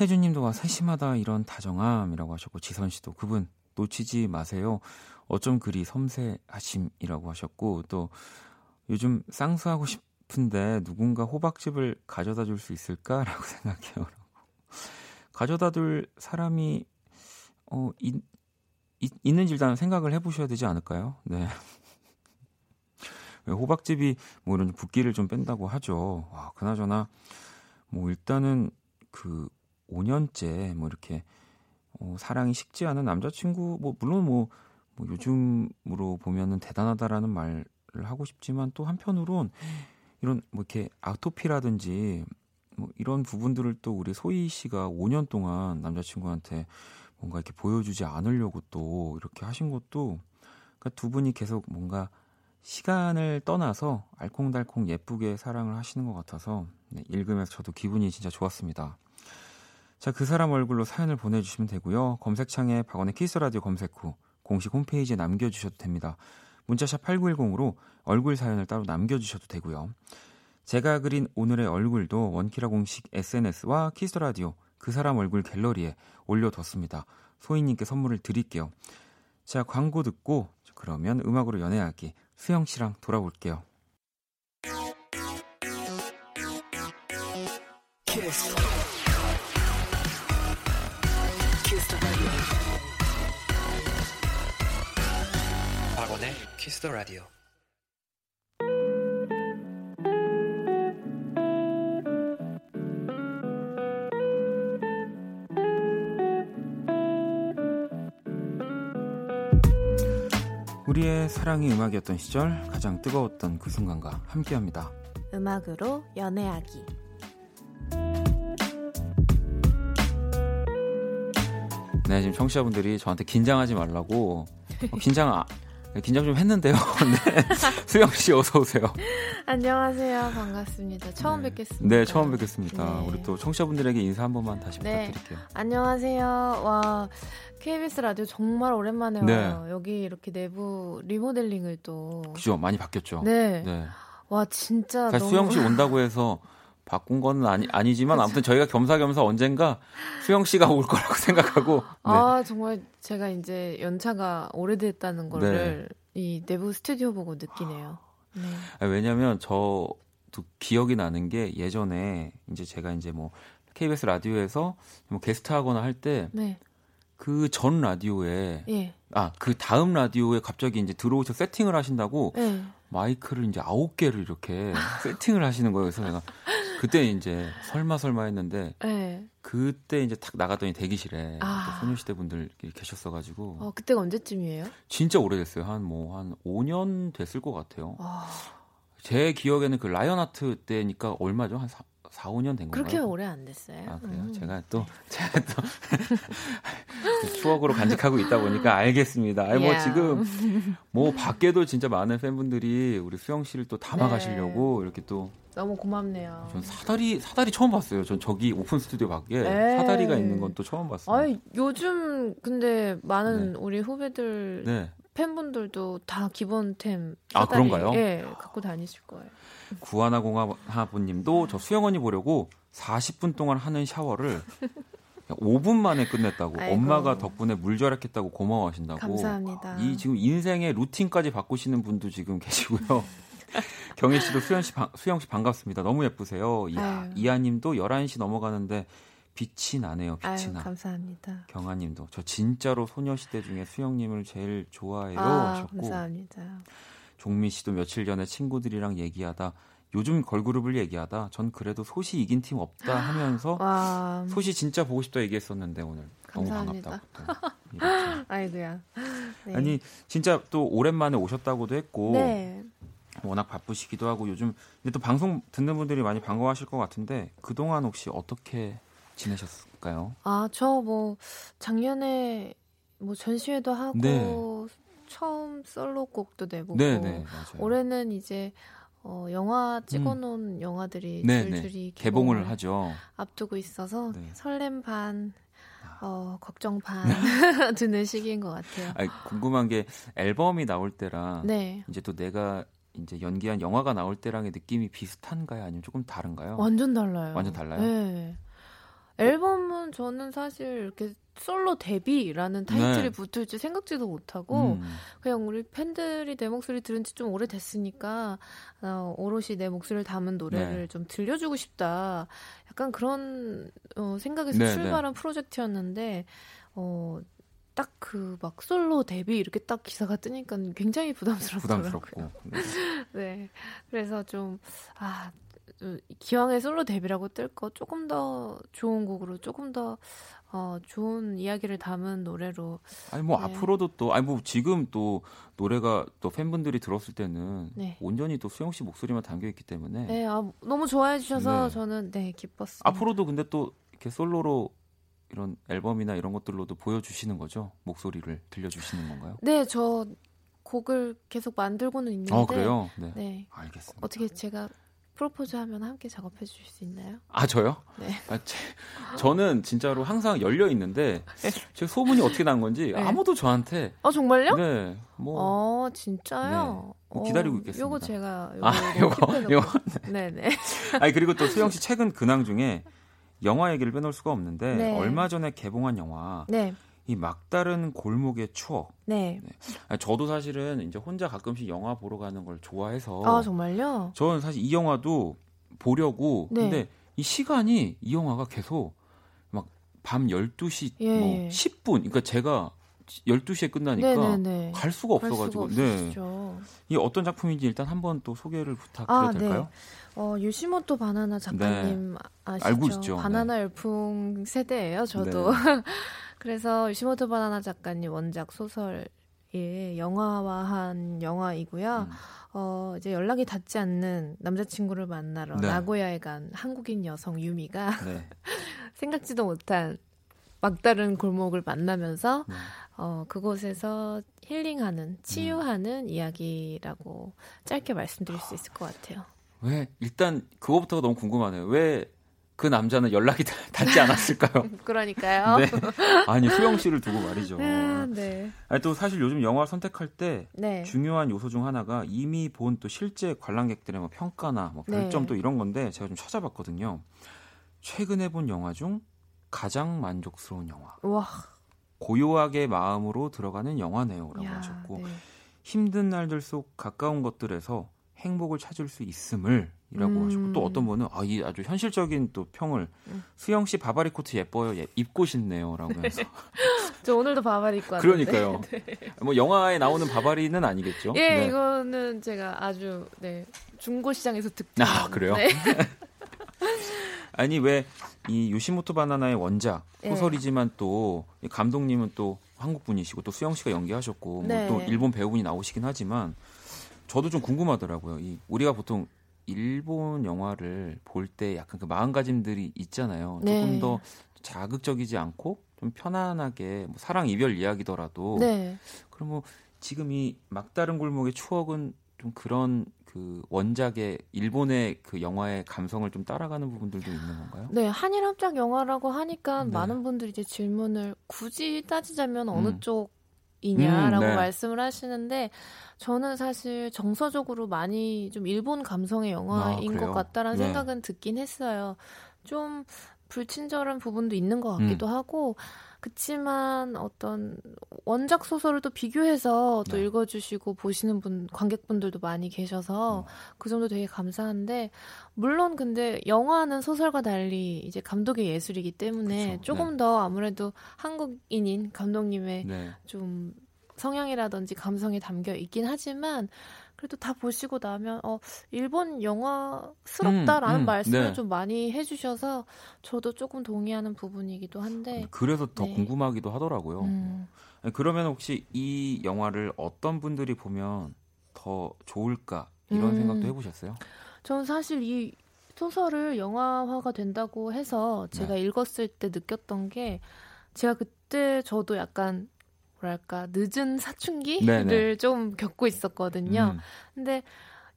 혜주님도 와 세심하다 이런 다정함이라고 하셨고 지선 씨도 그분 놓치지 마세요. 어쩜 그리 섬세하심이라고 하셨고 또 요즘 쌍수하고 싶은데 누군가 호박즙을 가져다 줄 수 있을까라고 생각해요. 가져다 줄 사람이 어 있, 있, 있는지 일단 생각을 해보셔야 되지 않을까요? 네. 호박즙이 뭐 이런 붓기를 좀 뺀다고 하죠. 와, 그나저나 뭐 일단은 그 5년째 뭐 이렇게 어, 사랑이 식지 않은 남자친구 뭐 물론 뭐, 뭐 요즘으로 보면은 대단하다라는 말을 하고 싶지만 또 한편으론 이런 뭐 이렇게 아토피라든지 뭐 이런 부분들을 또 우리 소희 씨가 5년 동안 남자친구한테 뭔가 이렇게 보여주지 않으려고 또 이렇게 하신 것도 그러니까 두 분이 계속 뭔가 시간을 떠나서 알콩달콩 예쁘게 사랑을 하시는 것 같아서 네, 읽으면서 저도 기분이 진짜 좋았습니다. 자, 그 사람 얼굴로 사연을 보내주시면 되고요. 검색창에 박원의 키스 라디오 검색 후 공식 홈페이지에 남겨주셔도 됩니다. 문자샵 8910으로 얼굴 사연을 따로 남겨주셔도 되고요. 제가 그린 오늘의 얼굴도 원키라 공식 SNS와 키스 라디오 그 사람 얼굴 갤러리에 올려뒀습니다. 소희님께 선물을 드릴게요. 자, 광고 듣고 그러면 음악으로 연애하기 수영 씨랑 돌아올게요. 키스. 키스. 박원의 키스 더 라디오. 우리의 사랑이 음악이었던 시절 가장 뜨거웠던 그 순간과 함께합니다. 음악으로 연애하기. 네, 지금 청취자분들이 저한테 긴장하지 말라고 어, 긴장 아, 긴장 좀 했는데요. 네. 수영 씨 어서 오세요. 안녕하세요. 반갑습니다. 처음 네. 뵙겠습니다. 네, 처음 뵙겠습니다. 네. 우리 또 청취자분들에게 인사 한 번만 다시 네. 부탁드릴게요. 안녕하세요. 와, KBS 라디오 정말 오랜만에 네. 와요. 여기 이렇게 내부 리모델링을 또. 그죠? 많이 바뀌었죠? 네. 네. 와, 진짜 사실 너무. 수영 씨 온다고 해서 바꾼 건 아니, 아니지만 아무튼 저희가 겸사겸사 언젠가 수영 씨가 올 거라고 생각하고 네. 아, 정말 제가 이제 연차가 오래됐다는 거를 네. 이 내부 스튜디오 보고 느끼네요. 네. 아, 왜냐면 저도 기억이 나는 게 예전에 이제 제가 이제 뭐 KBS 라디오에서 뭐 게스트 하거나 할때 네. 그전 라디오에 예. 아 그 다음 라디오에 갑자기 이제 들어오셔 세팅을 하신다고 네. 마이크를 이제 아홉 개를 이렇게 세팅을 하시는 거예요. 그래서 내가 그때 이제 설마 설마 했는데 네. 그때 이제 탁 나갔더니 대기실에 아. 또 소녀시대 분들 계셨어가지고 어, 그때가 언제쯤이에요? 진짜 오래됐어요. 한 뭐한 5년 됐을 것 같아요. 아, 제 기억에는 그 라이언 아트 때니까 얼마죠? 한 4, 4 5년 된 건가요? 그렇게 오래 안 됐어요. 아 그래요? 음. 제가 또 제가 또 추억으로 간직하고 있다 보니까 알겠습니다. 아니 뭐 야. 지금 뭐 밖에도 진짜 많은 팬분들이 우리 수영 씨를 또 담아가시려고 네. 이렇게 또 너무 고맙네요. 전 사다리 사다리 처음 봤어요. 전 저기 오픈 스튜디오 밖에 네. 사다리가 있는 건 또 처음 봤어요. 아이, 요즘 근데 많은 우리 후배들 네. 팬분들도 다 기본템 아, 사다리, 그런가요? 예, 갖고 다니실 거예요. 구하나 공하부님도 저 수영 언니 보려고 40분 동안 하는 샤워를 5분 만에 끝냈다고 아이고. 엄마가 덕분에 물 절약했다고 고마워하신다고 감사합니다. 이 지금 인생의 루틴까지 바꾸시는 분도 지금 계시고요. 경희 씨도 수영 씨, 반- 수영 씨 반갑습니다. 너무 예쁘세요. 이하. 이하님도 11시 넘어가는데 빛이 나네요. 빛이 아유, 나. 감사합니다. 경아님도 저 진짜로 소녀시대 중에 수영님을 제일 좋아해요 아, 하셨고 감사합니다. 종미 씨도 며칠 전에 친구들이랑 얘기하다 요즘 걸그룹을 얘기하다 전 그래도 소시 이긴 팀 없다 하면서 와, 소시 진짜 보고 싶다 얘기했었는데 오늘 너무 감사합니다. 또 이렇게. 아이고야. 네. 아니 진짜 또 오랜만에 오셨다고도 했고 네. 워낙 바쁘시기도 하고 요즘 근데 또 방송 듣는 분들이 많이 반가워하실 것 같은데 그동안 혹시 어떻게 지내셨을까요? 아, 저 뭐 작년에 뭐 전시회도 하고 네. 처음 솔로곡도 내보고 네, 네. 올해는 이제 어, 영화 찍어놓은 영화들이 네, 네. 줄줄이 개봉을 개봉을 하죠. 앞두고 있어서 네. 설렘 반 어, 걱정 반 드는 시기인 것 같아요. 아니, 궁금한 게 앨범이 나올 때랑 네. 이제 또 내가 이제 연기한 영화가 나올 때랑의 느낌이 비슷한가요? 아니면 조금 다른가요? 완전 달라요. 완전 달라요? 네. 앨범은 저는 사실 이렇게 솔로 데뷔라는 타이틀이 네. 붙을지 생각지도 못하고 음, 그냥 우리 팬들이 내 목소리 들은 지 좀 오래됐으니까 어, 오롯이 내 목소리를 담은 노래를 네. 좀 들려주고 싶다. 약간 그런 어, 생각에서 네, 출발한 프로젝트였는데 어, 딱 그 막 솔로 데뷔 이렇게 딱 기사가 뜨니까 굉장히 부담스럽더라고요. 부담스럽고. 네. 네. 그래서 좀, 아, 좀 기왕에 솔로 데뷔라고 뜰 거 조금 더 좋은 곡으로 조금 더, 어, 좋은 이야기를 담은 노래로. 아니 뭐 네. 앞으로도 또 아니 뭐 지금 또 노래가 또 팬분들이 들었을 때는 네. 온전히 또 수영 씨 목소리만 담겨 있기 때문에 네, 아, 너무 좋아해 주셔서 네. 저는, 네, 기뻤습니다. 앞으로도 근데 또 이렇게 솔로로 이런 앨범이나 이런 것들로도 보여주시는 거죠? 목소리를 들려주시는 건가요? 네, 저 곡을 계속 만들고는 있는데. 어 그래요? 네. 네. 알겠습니다. 어떻게 제가 프로포즈 하면 함께 작업해 주실 수 있나요? 아 저요? 네. 아, 제, 저는 진짜로 항상 열려 있는데 제가 소문이 어떻게 난 건지 네. 아무도 저한테 어, 정말요? 네, 뭐 어, 진짜요? 네, 뭐 기다리고 어, 있겠습니다. 요거 제가 요거, 아, 요거, 요거. 네네. 아니 그리고 또 수영 씨 최근 근황 중에 영화 얘기를 빼놓을 수가 없는데 네. 얼마 전에 개봉한 영화 네, 이 막다른 골목의 추억. 네. 아니, 저도 사실은 이제 혼자 가끔씩 영화 보러 가는 걸 좋아해서 아 정말요? 저는 사실 이 영화도 보려고 네. 근데 이 시간이 이 영화가 계속 막 밤 12시 예. 뭐 10분 그러니까 제가 12시에 끝나니까 네네네. 갈 수가 갈 없어 가지고 수가 네. 이 어떤 작품인지 일단 한번 또 소개를 부탁드려도 아, 네. 될까요? 어, 유시모토 바나나 작가님 아시죠? 네. 알고 있죠. 바나나 열풍 세대예요, 저도. 네. 그래서 유시모토 바나나 작가님 원작 소설이 영화화한 영화이고요. 음. 어, 이제 연락이 닿지 않는 남자친구를 만나러 네. 나고야에 간 한국인 여성 유미가 네. 생각지도 못한 막다른 골목을 만나면서 네. 어, 그곳에서 힐링하는, 치유하는 이야기라고 짧게 말씀드릴 수 있을 것 같아요. 왜 일단 그거부터가 너무 궁금하네요. 왜 그 남자는 연락이 닿- 닿지 않았을까요? 그러니까요. 네. 아니 수영 씨를 두고 말이죠. 아, 네. 아니 또 사실 요즘 영화 선택할 때 네. 중요한 요소 중 하나가 이미 본 또 실제 관람객들의 뭐 평가나 뭐 네. 별점 또 이런 건데 제가 좀 찾아봤거든요. 최근에 본 영화 중 가장 만족스러운 영화. 와. 고요하게 마음으로 들어가는 영화네요라고 야, 하셨고 네. 힘든 날들 속 가까운 것들에서 행복을 찾을 수 있음을 이라고 음. 하셨고 또 어떤 분은 아, 이 아주 현실적인 또 평을 음. 수영 씨 바바리 코트 예뻐요 예, 입고 싶네요라고 해서 저 오늘도 바바리 입고 왔는데. 그러니까요 뭐 영화에 나오는 바바리는 아니겠죠 예, 네. 이거는 제가 아주 네 중고 시장에서 득템. 아, 그래요? 네. 아니 왜 이 요시모토 바나나의 원작 예. 소설이지만 또이 감독님은 또 한국 분이시고 또 수영 씨가 연기하셨고 네. 뭐또 일본 배우분이 나오시긴 하지만 저도 좀 궁금하더라고요. 이 우리가 보통 일본 영화를 볼 때 약간 그 마음가짐들이 있잖아요. 네. 조금 더 자극적이지 않고 좀 편안하게 뭐 사랑 이별 이야기더라도 네. 그럼 뭐 지금 이 막다른 골목의 추억은 좀 그런 그 원작의 일본의 그 영화의 감성을 좀 따라가는 부분들도 있는 건가요? 네, 한일 합작 영화라고 하니까 네. 많은 분들이 이제 질문을 굳이 따지자면 어느 음. 쪽 이냐라고 음, 네. 말씀을 하시는데 저는 사실 정서적으로 많이 좀 일본 감성의 영화인 아? 것 같다라는 네. 생각은 듣긴 했어요. 좀 불친절한 부분도 있는 것 같기도 음. 하고 그치만 어떤 원작 소설을 또 비교해서 또 네. 읽어주시고 보시는 분 관객분들도 많이 계셔서 음. 그 점도 되게 감사한데 물론 근데 영화는 소설과 달리 이제 감독의 예술이기 때문에 그쵸, 조금 네. 더 아무래도 한국인인 감독님의 네. 좀 성향이라든지 감성이 담겨 있긴 하지만 그래도 다 보시고 나면 어 일본 영화스럽다라는 음, 음, 말씀을 네. 좀 많이 해주셔서 저도 조금 동의하는 부분이기도 한데 그래서 더 네. 궁금하기도 하더라고요. 음, 그러면 혹시 이 영화를 어떤 분들이 보면 더 좋을까 이런 음. 생각도 해보셨어요? 저는 사실 이 소설을 영화화가 된다고 해서 제가 네. 읽었을 때 느꼈던 게 제가 그때 저도 약간 뭐랄까 늦은 사춘기를 네네. 좀 겪고 있었거든요. 음, 근데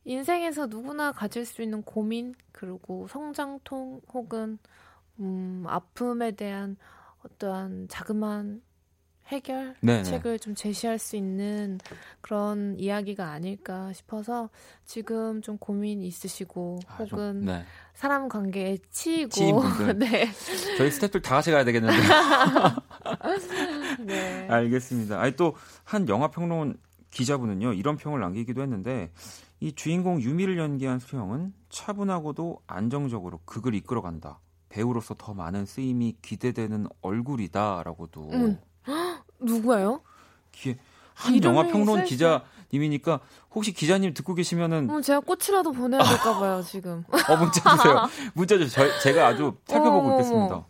인생에서 누구나 가질 수 있는 고민 그리고 성장통 혹은 음, 아픔에 대한 어떠한 자그마한 해결 네, 네. 책을 좀 제시할 수 있는 그런 이야기가 아닐까 싶어서 지금 좀 고민 있으시고 아, 좀, 혹은 네. 사람 관계에 치이고. 네. 저희 스태프들 다 같이 가야 되겠는데. 네. 알겠습니다. 아니 또 한 영화 평론 기자분은요 이런 평을 남기기도 했는데 이 주인공 유미를 연기한 수영은 차분하고도 안정적으로 극을 이끌어간다. 배우로서 더 많은 쓰임이 기대되는 얼굴이다라고도 음. 누구예요? 기- 한 영화 평론. 기자님이니까 혹시 기자님 듣고 계시면은 어, 제가 꽃이라도 보내야 될까 봐요, 지금. 어 문자 주세요. 문자 주세요. 저, 제가 아주 살펴보고 있겠습니다.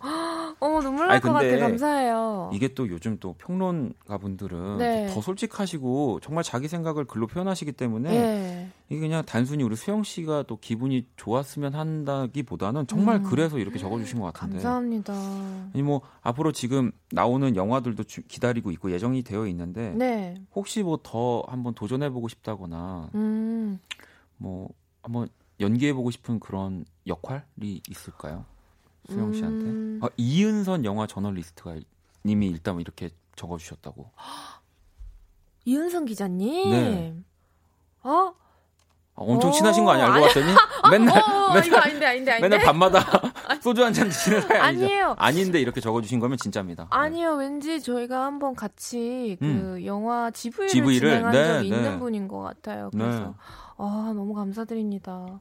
어머, 눈물 날 것 같아. 감사해요. 이게 또 요즘 또 평론가 분들은 네. 더 솔직하시고 정말 자기 생각을 글로 표현하시기 때문에 네. 이게 그냥 단순히 우리 수영 씨가 또 기분이 좋았으면 한다기보다는 정말 음. 그래서 이렇게 적어주신 것 같은데. 감사합니다. 아니 뭐 앞으로 지금 나오는 영화들도 주- 기다리고 있고 예정이 되어 있는데 네. 혹시 뭐 더 한번 도전해보고 싶다거나 음. 뭐 한번 연기해보고 싶은 그런 역할이 있을까요? 수영 씨한테. 음. 아, 이은선 영화 저널리스트가 님이 일단 이렇게 적어주셨다고. 이은성 기자님. 네. 어? 아, 엄청 오, 친하신 거 아니야? 알고 아니- 봤더니 맨날 어, 맨날 아닌데, 아닌데, 아닌데. 맨날 밤마다 소주 한 잔 드시는 사이 아니죠? 아니에요. 아닌데 이렇게 적어주신 거면 진짜입니다. 네. 아니요, 왠지 저희가 한번 같이 그 음. 영화 GV를, GV 를? 진행한 네, 적이 네. 있는 분인 것 같아요. 그래서 네. 아 너무 감사드립니다.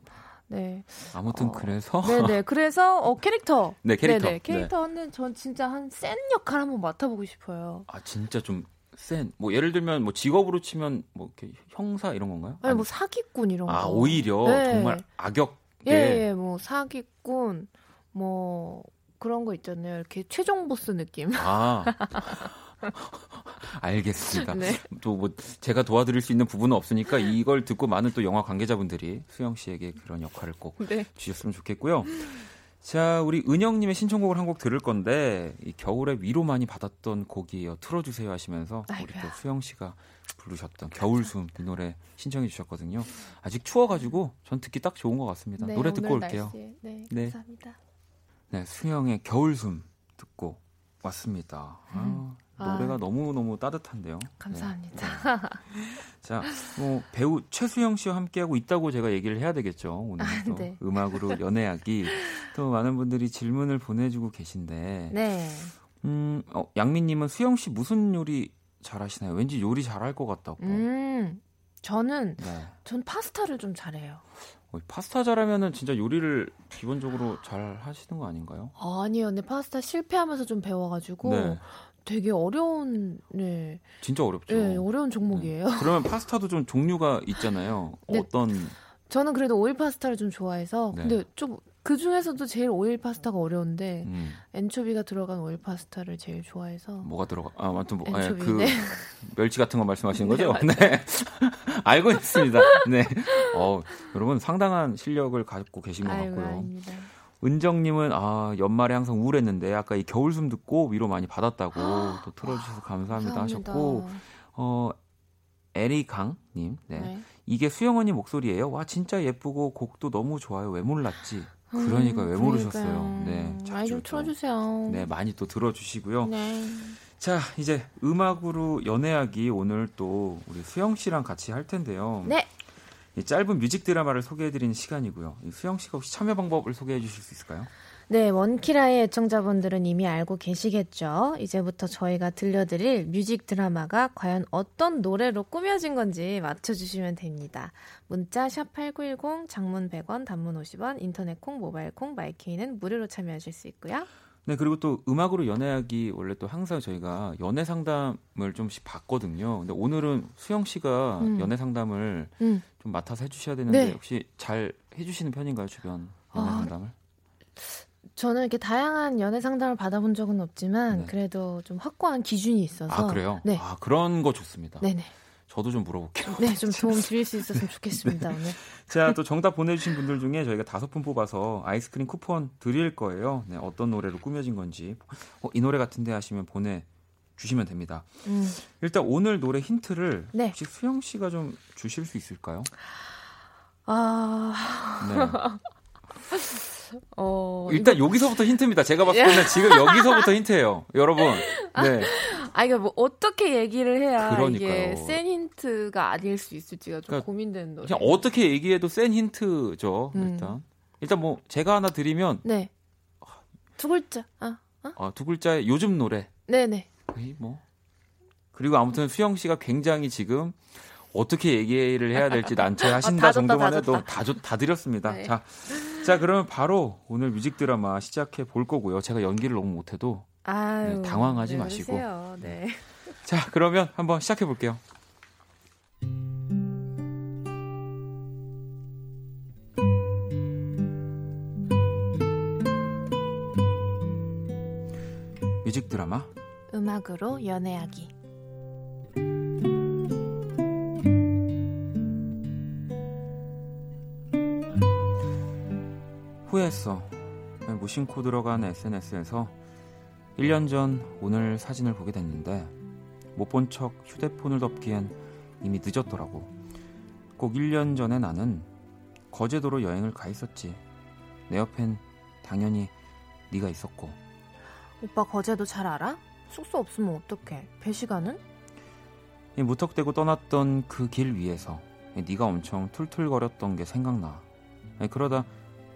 네, 아무튼 어, 그래서 네네. 그래서 어 캐릭터, 네, 캐릭터. 네네. 캐릭터는 전 진짜 한 센 역할 한번 맡아보고 싶어요. 아 진짜 좀 센. 뭐 예를 들면 뭐 직업으로 치면 뭐 이렇게 형사 이런 건가요? 아니 뭐 사기꾼 이런 거. 아 오히려 네. 정말 악역. 예, 예, 뭐 사기꾼, 뭐 그런 거 있잖아요. 이렇게 최종 보스 느낌. 아. 알겠습니다. 네. 또뭐 제가 도와드릴 수 있는 부분은 없으니까 이걸 듣고 많은 또 영화 관계자분들이 수영 씨에게 그런 역할을 꼭 네. 주셨으면 좋겠고요. 자, 우리 은영님의 신청곡을 한 곡 들을 건데 이 겨울에 위로 많이 받았던 곡이에요. 틀어주세요 하시면서 우리 아이고야. 또 수영 씨가 부르셨던 겨울숨 이 노래 신청해 주셨거든요. 아직 추워가지고 전 듣기 딱 좋은 것 같습니다. 네, 노래 듣고 올게요. 네, 네. 감사합니다. 네, 수영의 겨울숨 듣고 왔습니다. 아, 아. 노래가 너무 너무 따뜻한데요. 네. 감사합니다. 자, 뭐 배우 최수영 씨와 함께하고 있다고 제가 얘기를 해야 되겠죠. 오늘 아, 또 네. 음악으로 연애하기 또 많은 분들이 질문을 보내주고 계신데, 네. 음, 어, 양민 님은 수영 씨 무슨 요리 잘하시나요? 왠지 요리 잘할 것 같다고. 음, 저는 네. 전 파스타를 좀 잘해요. 어, 파스타 잘하면은 진짜 요리를 기본적으로 잘 하시는 거 아닌가요? 아니요, 근데 파스타 실패하면서 좀 배워가지고 네, 되게 어려운, 네, 진짜 어렵죠. 네 어려운 종목이에요. 그러면 파스타도 좀 종류가 있잖아요. 네. 어떤 저는 그래도 오일 파스타를 좀 좋아해서, 네. 근데 좀 그 중에서도 제일 오일 파스타가 어려운데 음, 엔초비가 들어간 오일 파스타를 제일 좋아해서. 뭐가 들어가? 아, 아무튼 뭐, 아, 엔초비, 그 네. 멸치 같은 거 말씀하시는 네, 거죠? 네. 알고 있습니다. 네. 어, 여러분 상당한 실력을 갖고 계신 것 같고요. 아닙니다. 은정님은 아 연말에 항상 우울했는데 아까 이 겨울숨 듣고 위로 많이 받았다고 또 틀어주셔서 감사합니다, 감사합니다. 하셨고 어 에리강님 네. 네. 이게 수영 언니 목소리예요. 와 진짜 예쁘고 곡도 너무 좋아요. 왜 몰랐지? 그러니까 왜 음, 모르셨어요? 네, 많이 좀 틀어주세요. 네 많이 또 들어주시고요. 네. 자, 이제 음악으로 연애하기 오늘 또 우리 수영 씨랑 같이 할 텐데요. 네. 이 짧은 뮤직 드라마를 소개해드리는 시간이고요. 이 수영 씨가 혹시 참여 방법을 소개해 주실 수 있을까요? 네, 원키라의 애청자분들은 이미 알고 계시겠죠. 이제부터 저희가 들려드릴 뮤직 드라마가 과연 어떤 노래로 꾸며진 건지 맞춰주시면 됩니다. 문자 샵8910, 장문 100원, 단문 50원, 인터넷 콩, 모바일 콩, 마이케이는 무료로 참여하실 수 있고요. 네, 그리고 또 음악으로 연애하기 원래 또 항상 저희가 연애 상담을 좀씩 받거든요. 근데 오늘은 수영 씨가 음. 연애 상담을 음. 좀 맡아서 해주셔야 되는데 네. 혹시 잘 해주시는 편인가요, 주변 연애 아, 상담을? 저는 이렇게 다양한 연애 상담을 받아본 적은 없지만 네. 그래도 좀 확고한 기준이 있어서 아 그래요? 네. 아 그런 거 좋습니다. 네네. 저도 좀 물어볼게요. 네, 좀 도움 드릴 수 있었으면 좋겠습니다, 오늘. 자, 또 정답 보내주신 분들 중에 저희가 다섯 분 뽑아서 아이스크림 쿠폰 드릴 거예요. 네, 어떤 노래로 꾸며진 건지. 어, 이 노래 같은데 하시면 보내 주시면 됩니다. 음. 일단 오늘 노래 힌트를 네. 혹시 수영 씨가 좀 주실 수 있을까요? 아, 네. 어, 일단 여기서부터 힌트입니다. 제가 봤을 때는 지금 여기서부터 힌트예요. 여러분. 네. 아 이거 뭐 어떻게 얘기를 해야 이게 그러니까요. 센 힌트가 아닐 수 있을지가 좀 그러니까 고민되는 노래. 그냥 어떻게 얘기해도 센 힌트죠. 음. 일단. 일단 뭐 제가 하나 드리면 네. 두 글자. 아, 어? 어, 두 글자의 요즘 노래. 네네. 뭐. 그리고 아무튼 수영 씨가 굉장히 지금 어떻게 얘기를 해야 될지 난처하신다 아, 정도만 다 해도 줬다. 다, 줬- 다 드렸습니다. 네. 자, 자 그러면 바로 오늘 뮤직 드라마 시작해 볼 거고요. 제가 연기를 너무 못해도 아유. 네, 당황하지 왜 마시고. 그러세요? 네. 자 그러면 한번 시작해 볼게요. 뮤직 드라마 음악으로 연애하기. 후회했어. 무심코 들어간 SNS에서 1년 전 오늘 사진을 보게 됐는데 못 본 척 휴대폰을 덮기엔 이미 늦었더라고. 꼭 1년 전에 나는 거제도로 여행을 가 있었지. 내 옆엔 당연히 네가 있었고 오빠 거제도 잘 알아? 숙소 없으면 어떡해? 배 시간은? 이 무턱대고 떠났던 그 길 위에서 네가 엄청 툴툴거렸던 게 생각나. 그러다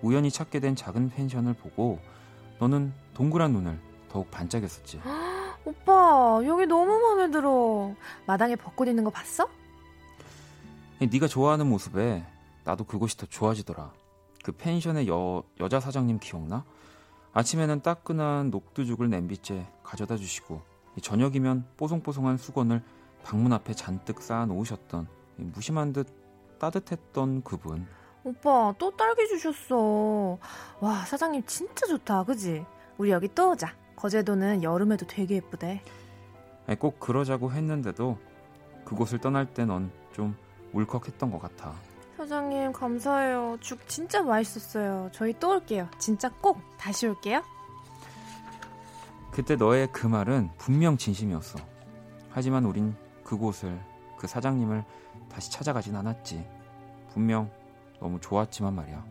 우연히 찾게 된 작은 펜션을 보고 너는 동그란 눈을 더욱 반짝였었지. 오빠 여기 너무 마음에 들어. 마당에 벚꽃 있는 거 봤어? 네가 좋아하는 모습에 나도 그곳이 더 좋아지더라. 그 펜션의 여, 여자 사장님 기억나? 아침에는 따끈한 녹두죽을 냄비째 가져다 주시고 이 저녁이면 뽀송뽀송한 수건을 방문 앞에 잔뜩 쌓아 놓으셨던 이 무심한 듯 따뜻했던 그분. 오빠 또 딸기 주셨어. 와 사장님 진짜 좋다, 그지? 우리 여기 또 오자. 거제도는 여름에도 되게 예쁘대. 아니, 꼭 그러자고 했는데도 그곳을 떠날 때 넌 좀 울컥했던 것 같아. 사장님 감사해요. 죽 진짜 맛있었어요. 저희 또 올게요. 진짜 꼭 다시 올게요. 그때 너의 그 말은 분명 진심이었어. 하지만 우린 그곳을, 그 사장님을 다시 찾아가진 않았지. 분명 너무 좋았지만 말이야.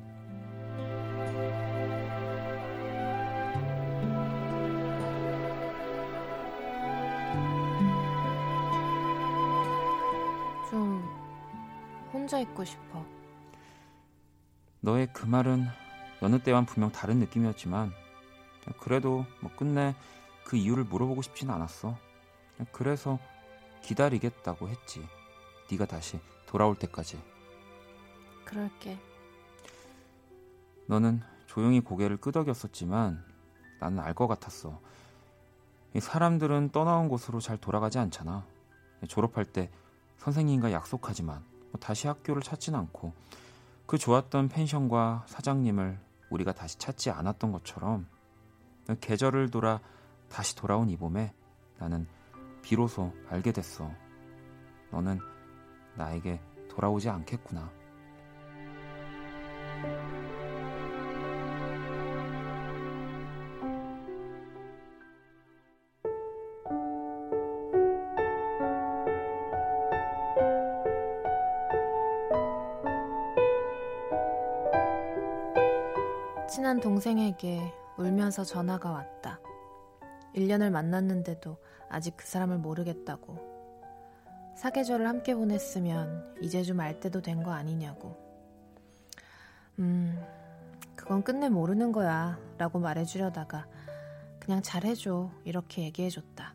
혼자 있고 싶어. 너의 그 말은 여느 때와는 분명 다른 느낌이었지만 그래도 뭐 끝내 그 이유를 물어보고 싶진 않았어. 그래서 기다리겠다고 했지. 네가 다시 돌아올 때까지. 그럴게. 너는 조용히 고개를 끄덕였었지만 나는 알 것 같았어. 이 사람들은 떠나온 곳으로 잘 돌아가지 않잖아. 졸업할 때 선생님과 약속하지만 뭐 다시 학교를 찾진 않고 그 좋았던 펜션과 사장님을 우리가 다시 찾지 않았던 것처럼 계절을 돌아 다시 돌아온 이 봄에 나는 비로소 알게 됐어. 너는 나에게 돌아오지 않겠구나. 친한 동생에게 울면서 전화가 왔다. 1년을 만났는데도 아직 그 사람을 모르겠다고. 사계절을 함께 보냈으면 이제 좀 알 때도 된 거 아니냐고. 음, 그건 끝내 모르는 거야. 라고 말해주려다가 그냥 잘해줘. 이렇게 얘기해줬다.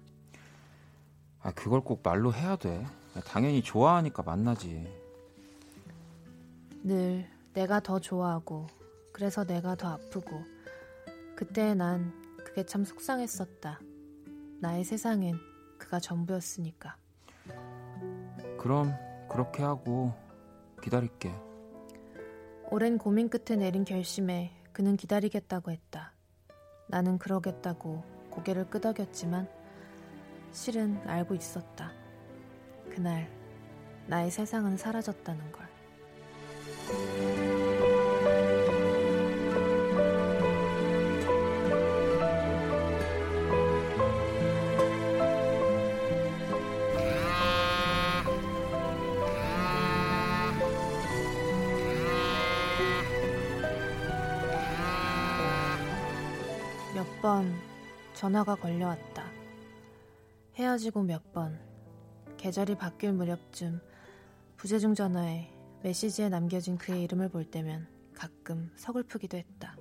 아, 그걸 꼭 말로 해야 돼. 당연히 좋아하니까 만나지. 늘 내가 더 좋아하고 그래서 내가 더 아프고 그때 난 그게 참 속상했었다. 나의 세상엔 그가 전부였으니까. 그럼 그렇게 하고 기다릴게. 오랜 고민 끝에 내린 결심에 그는 기다리겠다고 했다. 나는 그러겠다고 고개를 끄덕였지만 실은 알고 있었다. 그날 나의 세상은 사라졌다는 걸. 몇 번 전화가 걸려왔다. 헤어지고 몇 번, 계절이 바뀔 무렵쯤 부재중 전화에 메시지에 남겨진 그의 이름을 볼 때면 가끔 서글프기도 했다.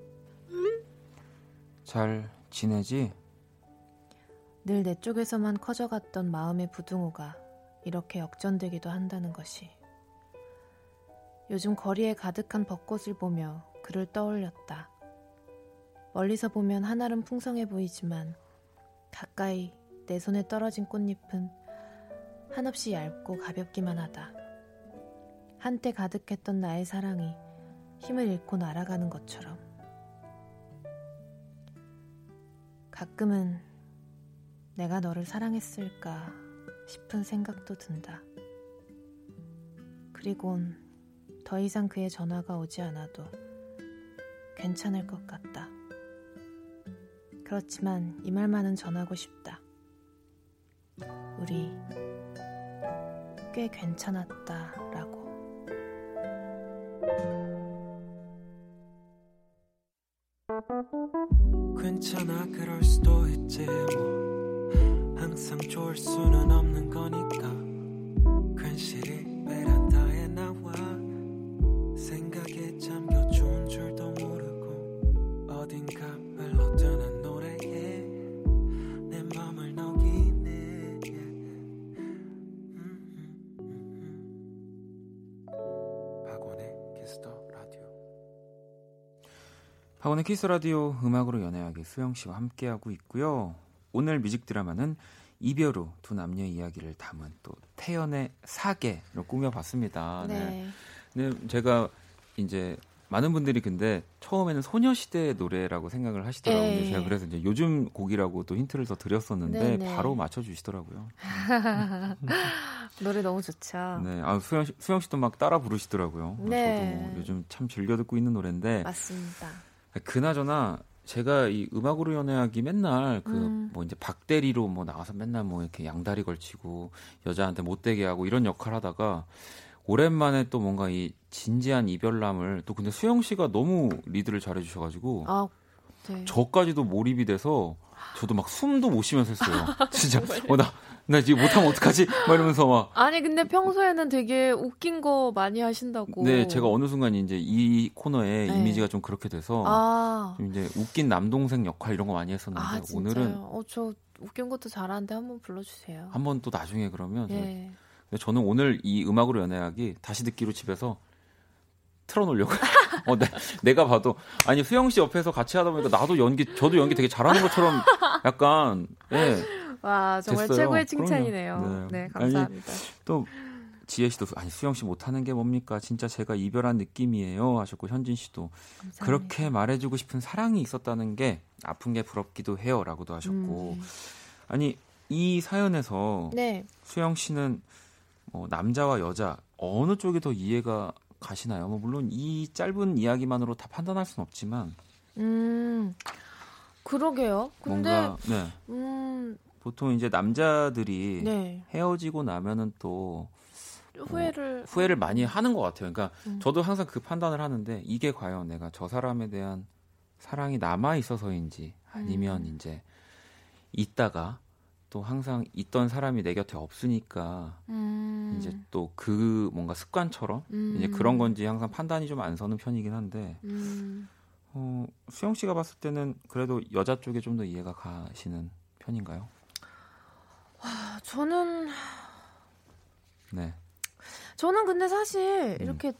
잘 지내지? 늘 내 쪽에서만 커져갔던 마음의 부등호가 이렇게 역전되기도 한다는 것이. 요즘 거리에 가득한 벚꽃을 보며 그를 떠올렸다. 멀리서 보면 한알은 풍성해 보이지만 가까이 내 손에 떨어진 꽃잎은 한없이 얇고 가볍기만 하다. 한때 가득했던 나의 사랑이 힘을 잃고 날아가는 것처럼. 가끔은 내가 너를 사랑했을까 싶은 생각도 든다. 그리곤 더 이상 그의 전화가 오지 않아도 괜찮을 것 같다. 그렇지만 이 말만은 전하고 싶다. 우리 꽤 괜찮았다라고. 괜찮아 그럴 수도 있지 뭐 항상 좋을 수는 없는 거니까 괜시리 베란다에 나와 생각에 잠겨 좋은 줄도 모르고 어딘가 박원의 키스 라디오 음악으로 연애하기 수영 씨와 함께하고 있고요. 오늘 뮤직 드라마는 이별 후 두 남녀의 이야기를 담은 또 태연의 사계로 꾸며봤습니다. 네. 근데 제가 이제 많은 분들이 근데 처음에는 소녀시대 노래라고 생각을 하시더라고요. 네. 제가 그래서 이제 요즘 곡이라고 또 힌트를 더 드렸었는데 네, 네. 바로 맞춰주시더라고요. 노래 너무 좋죠. 네, 아 수영 씨, 수영 씨도 막 따라 부르시더라고요. 네. 저도 뭐 요즘 참 즐겨 듣고 있는 노래인데 맞습니다. 그나저나 제가 이 음악으로 연애하기 맨날 그 음. 뭐 이제 박대리로 뭐 나와서 맨날 뭐 이렇게 양다리 걸치고 여자한테 못되게 하고 이런 역할 하다가 오랜만에 또 뭔가 이 진지한 이별남을 또 근데 수영 씨가 너무 리드를 잘해 주셔가지고 아, 네. 저까지도 몰입이 돼서 저도 막 숨도 못 쉬면서 했어요. 진짜 어 나 나 지금 못하면 어떡하지? 막 이러면서 막 아니 근데 평소에는 되게 웃긴 거 많이 하신다고. 네, 제가 어느 순간 이제 이 코너의 네. 이미지가 좀 그렇게 돼서 아, 좀 이제 웃긴 남동생 역할 이런 거 많이 했었는데 아? 오늘은 어, 저 웃긴 것도 잘하는데 한번 불러주세요. 한번 또 나중에 그러면. 근데 저는 오늘 이 음악으로 연애하기 다시 듣기로 집에서 틀어놓으려고. 어, 내, 내가 봐도 아니 수영 씨 옆에서 같이 하다 보니까 나도 연기 저도 연기 되게 잘하는 것처럼 약간 예. 와 정말 됐어요. 최고의. 칭찬이네요. 네. 네, 아니, 감사합니다. 또 지혜 씨도 아니 수영 씨 못하는 게 뭡니까? 진짜 제가 이별한 느낌이에요 하셨고 현진 씨도 감사합니다. 그렇게 말해주고 싶은 사랑이 있었다는 게 아픈 게 부럽기도 해요라고도 하셨고 음. 아니 이 사연에서 네. 수영 씨는 뭐 남자와 여자 어느 쪽이 더 이해가 가시나요? 뭐 물론 이 짧은 이야기만으로 다 판단할 수는 없지만 음. 그러게요. 근데 뭔가 네 음, 보통 이제 남자들이 네. 헤어지고 나면은 또 후회를 후회를 많이 하는 것 같아요. 그러니까 음. 저도 항상 그 판단을 하는데 이게 과연 내가 저 사람에 대한 사랑이 남아 있어서인지 아니면 음. 이제 있다가 또 항상 있던 사람이 내 곁에 없으니까 음. 이제 또 그 뭔가 습관처럼 음. 이제 그런 건지 항상 판단이 좀 안 서는 편이긴 한데 음. 어, 수영 씨가 봤을 때는 그래도 여자 쪽에 좀 더 이해가 가시는 편인가요? 아, 저는 네. 저는 근데 사실 음. 이렇게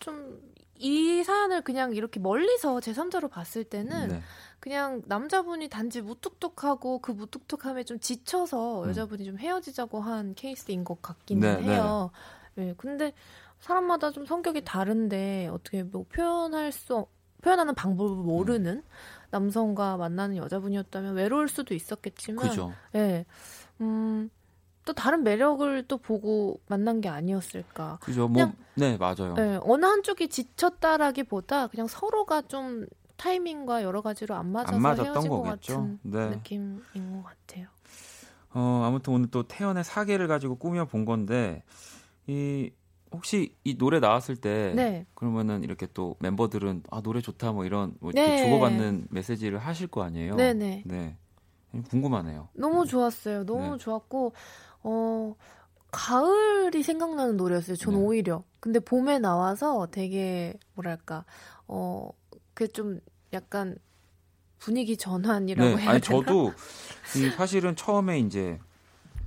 좀 이 사연을 그냥 이렇게 멀리서 제3자로 봤을 때는 네. 그냥 남자분이 단지 무뚝뚝하고 그 무뚝뚝함에 좀 지쳐서 음. 여자분이 좀 헤어지자고 한 케이스인 것 같기는 네, 해요. 네. 근데 사람마다 좀 성격이 다른데 어떻게 뭐 표현할 수 표현하는 방법을 모르는 남성과 만나는 여자분이었다면 외로울 수도 있었겠지만 그죠. 예. 음, 또 다른 매력을 또 보고 만난 게 아니었을까. 그죠. 뭐, 그냥- 네, 맞아요. 예, 어느 한쪽이 지쳤다라기보다 그냥 서로가 좀 타이밍과 여러 가지로 안 맞아서 안 맞았던 헤어진 것 거겠죠. 같은 네. 느낌인 것 같아요. 어, 아무튼 오늘 또 태연의 사계를 가지고 꾸며 본 건데, 이, 혹시 이 노래 나왔을 때 네. 그러면은 이렇게 또 멤버들은 아 노래 좋다 뭐 이런 뭐 네. 주고받는 메시지를 하실 거 아니에요. 네네. 네. 궁금하네요. 너무 좋았어요. 너무 네. 좋았고 어 가을이 생각나는 노래였어요. 전 네. 오히려. 근데 봄에 나와서 되게 뭐랄까 어 그 좀 약간 분위기 전환이라고 네. 해야 아니 되나? 저도 이 사실은 처음에 이제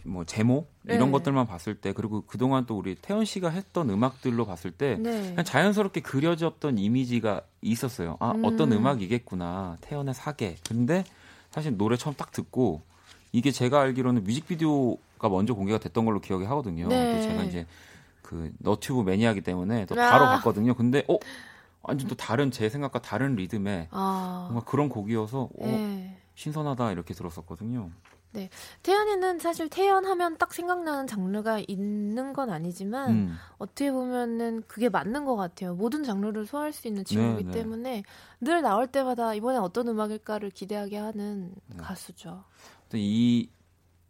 뭐 제목 이런 네. 것들만 봤을 때 그리고 그동안 또 우리 태연 씨가 했던 음악들로 봤을 때 네. 그냥 자연스럽게 그려졌던 이미지가 있었어요. 아, 음. 어떤 음악이겠구나. 태연의 사계. 근데 사실 노래 처음 딱 듣고 이게 제가 알기로는 뮤직비디오가 먼저 공개가 됐던 걸로 기억이 하거든요. 네. 또 제가 이제 그 너튜브 매니아기 때문에 또 아. 바로 봤거든요. 근데 어 완전 또 다른 제 생각과 다른 리듬의 아. 뭔가 그런 곡이어서 어, 네. 신선하다 이렇게 들었었거든요. 태연이는 사실 태연하면 딱 생각나는 장르가 있는 건 아니지만 음. 어떻게 보면은 그게 맞는 것 같아요. 모든 장르를 소화할 수 있는 친구이기 네, 네. 때문에 늘 나올 때마다 이번에 어떤 음악일까를 기대하게 하는 네. 가수죠. 또 이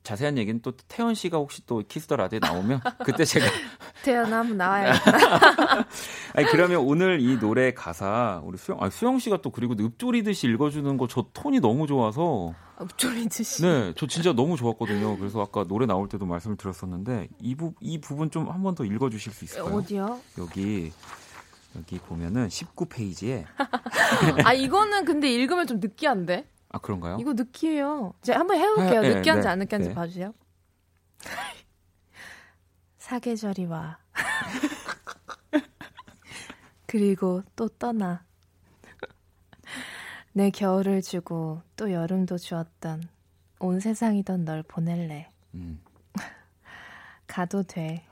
자세한 얘기는 또 태연 씨가 혹시 또 키스 더 라디오에 나오면 그때 제가 태연아 한번 나와야겠다. 아니 그러면 오늘 이 노래 가사 우리 수영 아 수영 씨가 또 그리고 읊조리듯이 읽어주는 거 저 톤이 너무 좋아서 읊조리듯이. 네 저 진짜 너무 좋았거든요. 그래서 아까 노래 나올 때도 말씀을 드렸었는데 이 부 이 부분 좀 한 번 더 읽어주실 수 있을까요? 어디요? 여기 여기 보면은 19페이지에 아 이거는 근데 읽으면 좀 느끼한데? 아 그런가요? 이거 느끼해요. 제가 한번 해볼게요. 네, 느끼한지 네, 안 느끼한지 네. 봐주세요. 사계절이 와. 그리고 또 떠나. 내 겨울을 주고 또 여름도 주었던 온 세상이던 널 보낼래. 음. 가도 돼.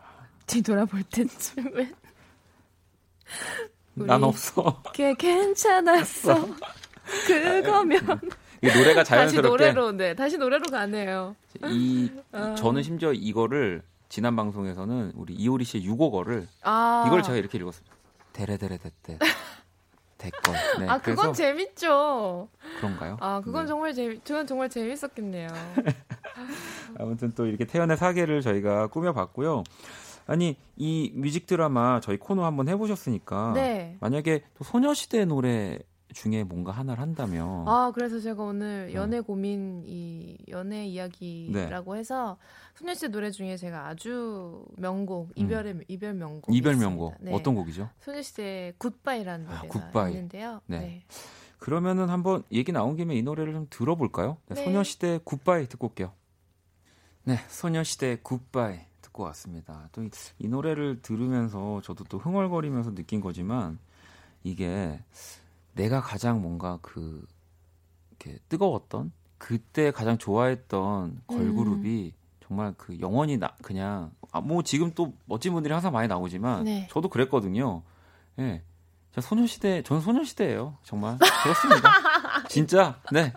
뒤돌아볼 때쯤엔 난 없어. 걔 괜찮았어. 그거면 이 노래가 다시 자연스럽게 노래로 네 다시 노래로 가네요. 이 아. 저는 심지어 이거를 지난 방송에서는 우리 이효리 씨의 6호거를 아 이걸 제가 이렇게 읽었습니다. 데레데레데데 데꺼. 네. 아 그건 재밌죠. 그런가요? 아 그건 네. 정말 재미 그건 정말 재밌었겠네요. 아무튼 또 이렇게 태연의 사계를 저희가 꾸며봤고요. 아니 이 뮤직 드라마 저희 코너 한번 해보셨으니까 네. 만약에 또 소녀시대 노래 중에 뭔가 하나를 한다면 아 그래서 제가 오늘 네. 연애 고민 이 연애 이야기라고 해서 소녀시대 노래 중에 제가 아주 명곡 이별의 이별 명곡 음. 이별 명곡 네. 어떤 곡이죠? 소녀시대 Goodbye라는 아, 노래가 Goodbye. 있는데요. 네. 네. 그러면은 한번 얘기 나온 김에 이 노래를 좀 들어볼까요? 네, 네. 소녀시대 Goodbye 듣고 올게요. 네, 소녀시대 Goodbye 듣고 왔습니다. 또 이 노래를 들으면서 저도 또 흥얼거리면서 느낀 거지만 이게 내가 가장 뭔가 그 이렇게 뜨거웠던 그때 가장 좋아했던 걸그룹이 정말 그 영원히 나 그냥 아, 뭐 지금 또 멋진 분들이 항상 많이 나오지만 네. 저도 그랬거든요. 예. 저 소녀시대, 전 소녀시대예요. 정말 그렇습니다. 진짜. 네.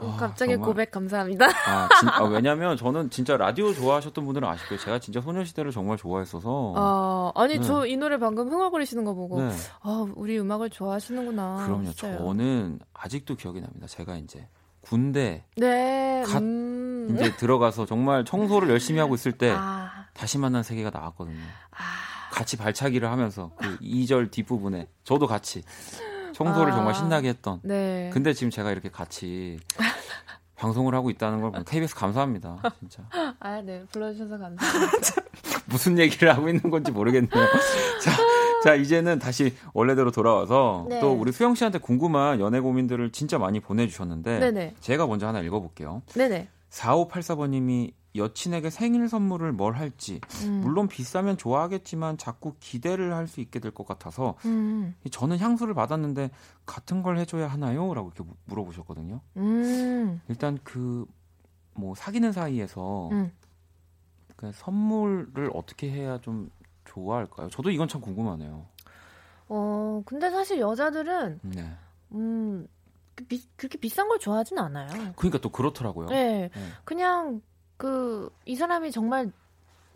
어, 아, 갑자기 정말. 고백 감사합니다. 아, 진, 아, 왜냐면 저는 진짜 라디오 좋아하셨던 분들은 아실 거예요. 제가 진짜 소녀시대를 정말 좋아했어서. 아, 아니 네. 저이 노래 방금 흥얼거리시는 거 보고 네. 아, 우리 음악을 좋아하시는구나. 그럼요. 했어요. 저는 아직도 기억이 납니다. 제가 이제 군대 네. 갓 음. 이제 들어가서 정말 청소를 열심히 하고 있을 때 아, 다시 만난 세계가 나왔거든요. 아, 같이 발차기를 하면서 그 2절 뒷부분에 저도 같이 청소를 아. 정말 신나게 했던 네. 근데 지금 제가 이렇게 같이 방송을 하고 있다는 걸 보면 KBS 감사합니다. 진짜. 아, 네. 불러주셔서 감사합니다. 무슨 얘기를 하고 있는 건지 모르겠네요. 자, 자, 이제는 다시 원래대로 돌아와서 네. 또 우리 수영 씨한테 궁금한 연애 고민들을 진짜 많이 보내주셨는데 네네. 제가 먼저 하나 읽어볼게요. 네네. 4584번님이 여친에게 생일 선물을 뭘 할지 음. 물론 비싸면 좋아하겠지만 자꾸 기대를 할 수 있게 될 것 같아서 음. 저는 향수를 받았는데 같은 걸 해줘야 하나요? 라고 이렇게 물어보셨거든요. 음. 일단 그 뭐 사귀는 사이에서 음. 그 선물을 어떻게 해야 좀 좋아할까요? 저도 이건 참 궁금하네요. 어, 근데 사실 여자들은, 네. 음, 그 비- 그렇게 비싼 걸 좋아하진 않아요. 그러니까 또 그렇더라고요. 네. 네. 그냥, 그, 이 사람이 정말,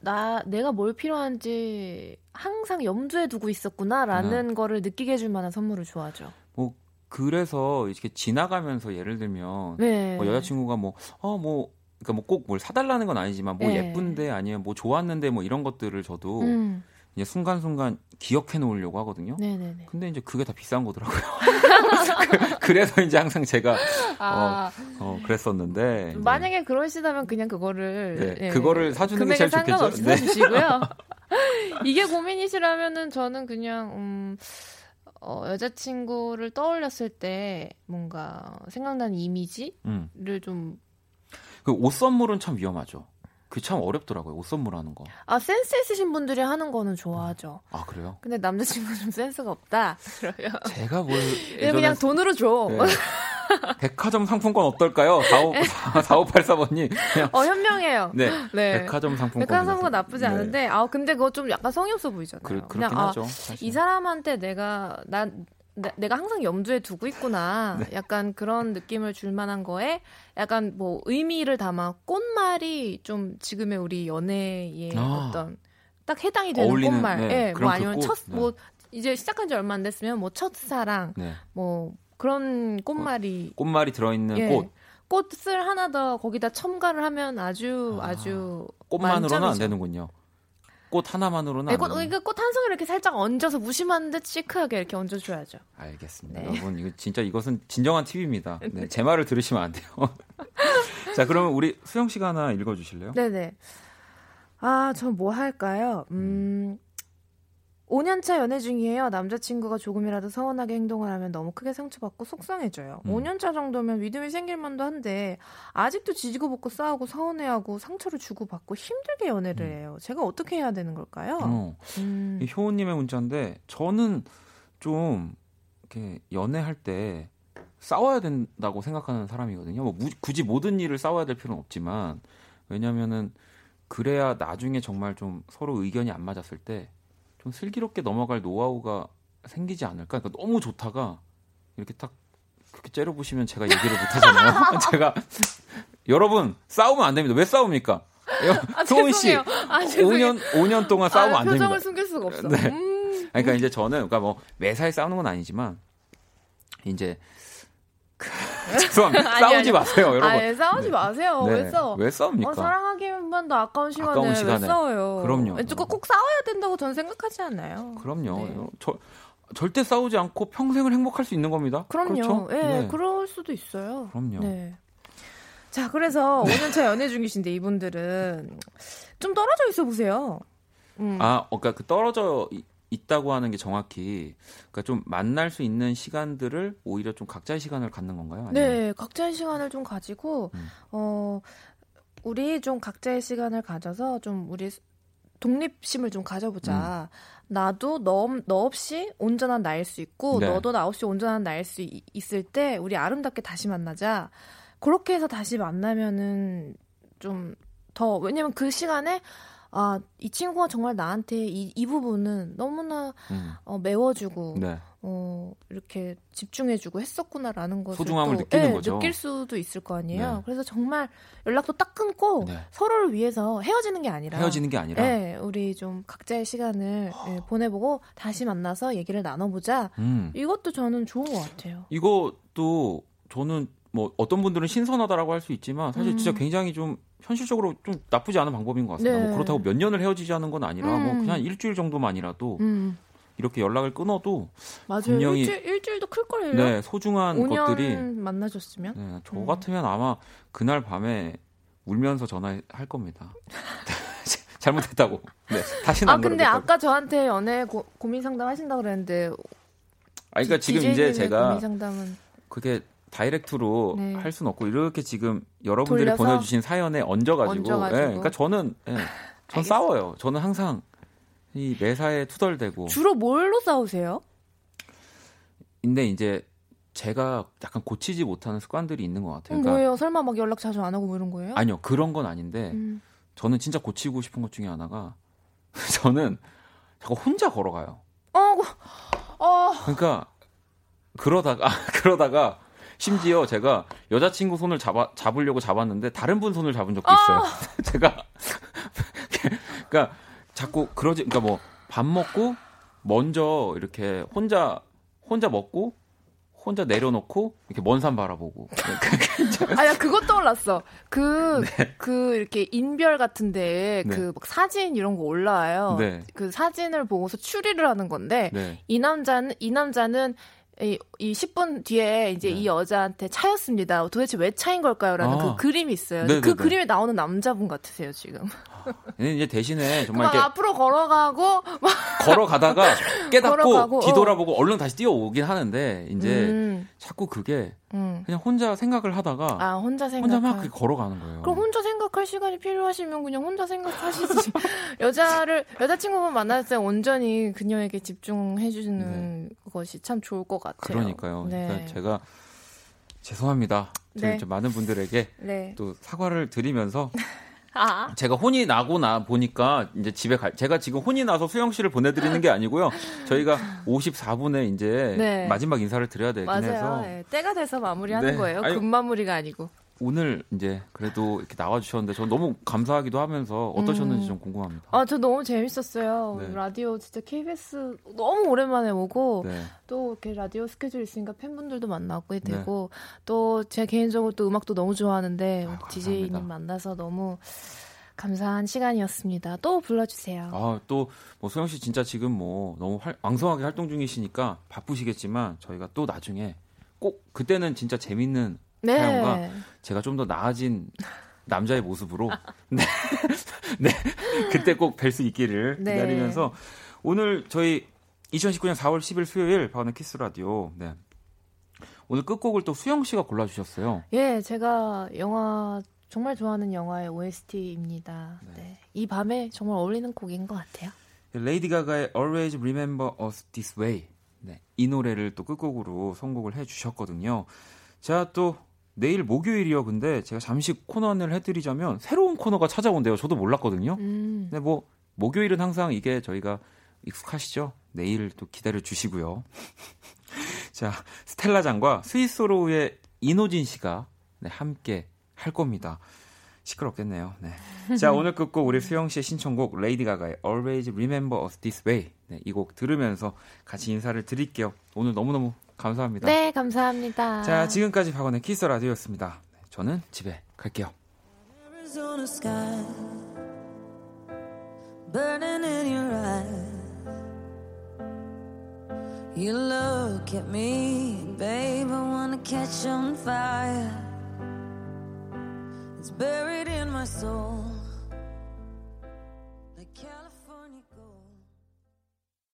나, 내가 뭘 필요한지 항상 염두에 두고 있었구나라는 네. 거를 느끼게 해줄 만한 선물을 좋아하죠. 뭐 그래서 이렇게 지나가면서 예를 들면 네. 뭐 여자친구가 뭐어뭐 그러니까 뭐 꼭 뭘 사달라는 건 아니지만 뭐 예. 예쁜데 아니면 뭐 좋았는데 뭐 이런 것들을 저도 음. 이제 순간순간 기억해 놓으려고 하거든요. 네네네. 근데 이제 그게 다 비싼 거더라고요. 그- 그래서 이제 항상 제가 아, 어, 그랬었는데 이제 만약에 그러시다면 그냥 그거를 네, 예, 그거를 사주는 게 제일 좋겠죠. 네. 사주시고요. 이게 고민이시라면은 저는 그냥 음, 어, 여자친구를 떠올렸을 때 뭔가 생각나는 이미지를 음. 좀그 옷 선물은 참 위험하죠. 그참 어렵더라고요. 옷 선물하는 거. 아, 센스 있으신 분들이 하는 거는 좋아하죠. 아 그래요? 근데 남자친구는 좀 센스가 없다. 그러면 제가 뭘얘 그냥 돈으로 줘. 네. 백화점 상품권 어떨까요? 4584번님. 그냥 어, 현명해요. 네. 네. 백화점 상품권. 백화점 상품 나쁘지 네. 않은데, 아, 근데 그거 좀 약간 성의 없어 보이잖아요. 그, 그냥, 아, 하죠. 사실. 이 사람한테 내가 난 내- 내가 항상 염두에 두고 있구나. 네. 약간 그런 느낌을 줄 만한 거에 약간 뭐 의미를 담아 꽃말이 좀 지금의 우리 연애의 아. 어떤 딱 해당이 되는 어울리는, 꽃말. 네, 예, 뭐그 아니면 꽃, 첫 네. 뭐 이제 시작한 지 얼마 안 됐으면 뭐 첫사랑 네. 뭐 그런 꽃말이 꽃말이 들어 있는 예. 꽃. 꽃을 하나 더 거기다 첨가를 하면 아주 아, 아, 주 꽃만으로는 안 되는군요. 꽃 하나만으로는 네, 안 꽃. 그러니까 꽃 한 송이 이렇게 살짝 얹어서 무심한 듯 시크하게 이렇게 얹어줘야죠. 알겠습니다. 네. 여러분 이거 진짜 이것은 진정한 팁입니다. 네, 제 말을 들으시면 안 돼요. 자, 그러면 우리 수영 씨가 하나 읽어 주실래요? 네네. 아, 저 뭐 할까요? 음, 5년차 연애 중이에요. 남자친구가 조금이라도 서운하게 행동을 하면 너무 크게 상처받고 속상해져요. 음. 5년차 정도면 믿음이 생길 만도 한데 아직도 지지고 볶고 싸우고 서운해하고 상처를 주고받고 힘들게 연애를 해요. 제가 어떻게 해야 되는 걸까요? 음. 어. 음. 이 효우님의 문자인데 저는 좀 이렇게 연애할 때 싸워야 된다고 생각하는 사람이거든요. 뭐 무- 굳이 모든 일을 싸워야 될 필요는 없지만 왜냐면은 그래야 나중에 정말 좀 서로 의견이 안 맞았을 때 좀 슬기롭게 넘어갈 노하우가 생기지 않을까. 그러니까 너무 좋다가 이렇게 딱 그렇게 째려보시면 제가 얘기를 못 하잖아요. 제가 여러분 싸우면 안 됩니다. 왜 싸웁니까? 아, 효은 씨. 아, 죄송해요. 5년 5년 동안 싸우면 아, 안 됩니다. 표정을 숨길 수가 없어. 네. 음. 그러니까 이제 저는 그러니까 뭐 매사에 싸우는 건 아니지만 이제 그- 죄송합니다. 아니, 싸우지 아니. 마세요, 여러분. 아, 예, 싸우지 마세요. 네. 왜 싸워? 왜 싸웁니까? 어, 사랑하기만 도 아까운 시간에, 아까운 시간에. 왜 싸워요? 그럼요. 꼭, 꼭 싸워야 된다고 저는 생각하지 않아요. 그럼요. 네. 저 절대 싸우지 않고 평생을 행복할 수 있는 겁니다. 그럼요. 그렇죠? 예, 네. 그럴 수도 있어요. 그럼요. 네. 자, 그래서 5년차 연애 중이신데 이분들은 좀 떨어져 있어 보세요. 음. 아, 어, 그러니까 그 떨어져 이- 있다고 하는 게 정확히 그러니까 좀 만날 수 있는 시간들을 오히려 좀 각자의 시간을 갖는 건가요? 아니면- 네, 각자의 시간을 좀 가지고 음. 어 우리 좀 각자의 시간을 가져서 좀 우리 독립심을 좀 가져보자. 나도 너, 너 없이 온전한 나일 수 있고 네. 너도 나 없이 온전한 나일 수 이- 있을 때 우리 아름답게 다시 만나자. 그렇게 해서 다시 만나면은 좀 더 왜냐면 그 시간에 아 이 친구가 정말 나한테 이, 이 부분은 너무나 음, 어, 메워주고 네. 어, 이렇게 집중해주고 했었구나라는 것을 소중함을 또, 느끼는 예, 거죠. 느낄 수도 있을 거 아니에요. 네. 그래서 정말 연락도 딱 끊고 네. 서로를 위해서 헤어지는 게 아니라 헤어지는 게 아니라 예, 우리 좀 각자의 시간을 예, 보내보고 다시 만나서 얘기를 나눠보자. 음. 이것도 저는 좋은 것 같아요. 이것도 저는 뭐 어떤 분들은 신선하다라고 할 수 있지만 사실 음. 진짜 굉장히 좀 현실적으로 좀 나쁘지 않은 방법인 것 같습니다. 네. 뭐 그렇다고 몇 년을 헤어지자는 건 아니라 뭐 음. 그냥 일주일 정도만이라도 음, 이렇게 연락을 끊어도 맞아요. 분명히- 일주일, 일주일도 클 거예요. 네 소중한 5년 것들이 만나줬으면. 네, 저 음. 같으면 아마 그날 밤에 울면서 전화할 겁니다. 잘못했다고. 네, 다시는 아 안 근데 그러겠다고. 아까 저한테 연애 고, 고민 상담 하신다 그랬는데 아, 그러니까 지금 이제 제가 고민 상담은 그게 다이렉트로 네. 할 수는 없고 이렇게 지금 여러분들이 돌려서? 보내주신 사연에 얹어가지고, 얹어가지고. 예, 그러니까 저는 예, 전. 싸워요. 저는 항상 이 매사에 투덜대고. 주로 뭘로 싸우세요? 근데 이제 제가 약간 고치지 못하는 습관들이 있는 것 같아요. 음, 그러니까 뭐예요? 설마 막 연락 자주 안 하고 뭐 이런 거예요? 아니요 그런 건 아닌데 음. 저는 진짜 고치고 싶은 것 중에 하나가 저는 자꾸 혼자 걸어가요. 어, 그- 어, 그러니까 그러다가 그러다가 심지어 제가 여자친구 손을 잡아 잡으려고 잡았는데 다른 분 손을 잡은 적도 있어요. 제가 그러니까 자꾸 그러지 그러니까 뭐 밥 먹고 먼저 이렇게 혼자 혼자 먹고 혼자 내려놓고 이렇게 먼 산 바라보고 아야 그것 떠올랐어. 그그 이렇게 인별 같은데 네. 그막 사진 이런 거 올라와요. 네. 그 사진을 보고서 추리를 하는 건데 네. 이 남자는 이 남자는 이, 이 10분 뒤에 이제 네. 이 여자한테 차였습니다. 도대체 왜 차인 걸까요?라는 아. 그 그림이 있어요. 네, 그 네, 네. 그림에 나오는 남자분 같으세요 지금. 얘는 이제 대신에 정말 막 이렇게 앞으로 걸어가고 막 걸어가다가 깨닫고 걸어가고, 어. 뒤돌아보고 얼른 다시 뛰어오긴 하는데 이제 음, 자꾸 그게 음. 그냥 혼자 생각을 하다가 아 혼자 생각. 혼자 막 걸어가는 거예요. 그럼 혼자 생각할 시간이 필요하시면 그냥 혼자 생각하시지. 여자를 여자친구분 만났을 때 온전히 그녀에게 집중해 주는 것이 참 좋을 것 같아요. 네. 그러니까요. 네. 그러니까 제가 죄송합니다. 네. 많은 분들에게 네. 또 사과를 드리면서 아. 제가 혼이 나고 나 보니까 이제 집에 갈 제가 지금 혼이 나서 수영 씨를 보내드리는 게 아니고요. 저희가 54분에 이제 네. 마지막 인사를 드려야 되긴 맞아요. 해서 네, 때가 돼서 마무리하는 네. 거예요. 아니, 금 마무리가 아니고. 오늘 이제 그래도 이렇게 나와주셨는데 저 너무 감사하기도 하면서 어떠셨는지 음. 좀 궁금합니다. 아, 저 너무 재밌었어요. 네. 라디오 진짜 KBS 너무 오랜만에 오고 네. 또 이렇게 라디오 스케줄 있으니까 팬분들도 만나고 되고 또제 개인적으로 또 음악도 너무 좋아하는데 아, DJ님. 만나서 너무 감사한 시간이었습니다. 또 불러주세요. 아, 또, 뭐, 소영 씨 진짜 지금 뭐, 너무 활- 왕성하게 활동 중이시니까 바쁘시겠지만, 저희가 또 나중에 꼭, 그때는 진짜 재밌는 네. 제가 좀 더 나아진 남자의 모습으로, 네. 네. 그때 꼭 뵐 수 있기를 네. 기다리면서, 오늘 저희 2019년 4월 10일 수요일 박원의 키스 라디오, 네. 오늘 끝곡을 또 수영 씨가 골라주셨어요. 예, 제가 영화 정말 좋아하는 영화의 OST입니다. 네. 이 밤에 정말 어울리는 곡인 것 같아요. 레이디 가가의 Always Remember Us This Way. 네, 이 노래를 또 끝곡으로 선곡을 해주셨거든요. 자, 또 내일 목요일이요. 근데 제가 잠시 코너 안내를 해드리자면 새로운 코너가 찾아온대요. 저도 몰랐거든요. 음. 근데 뭐 목요일은 항상 이게 저희가 익숙하시죠? 내일 또 기다려 주시고요. 자, 스텔라장과 스위스로우의 이노진 씨가 네, 함께 할 겁니다. 시끄럽겠네요. 네. 자, 오늘 끝곡 우리 수영 씨의 신청곡 레이디 가가의 Always Remember Us This Way. 네, 이 곡 들으면서 같이 인사를 드릴게요. 오늘 너무너무 감사합니다. 네, 감사합니다. 자, 지금까지 박원의 키스 라디오였습니다. 네, 저는 집에 갈게요. Arizona sky burning in your eyes. You look at me, babe, I wanna catch on fire. It's buried in my soul.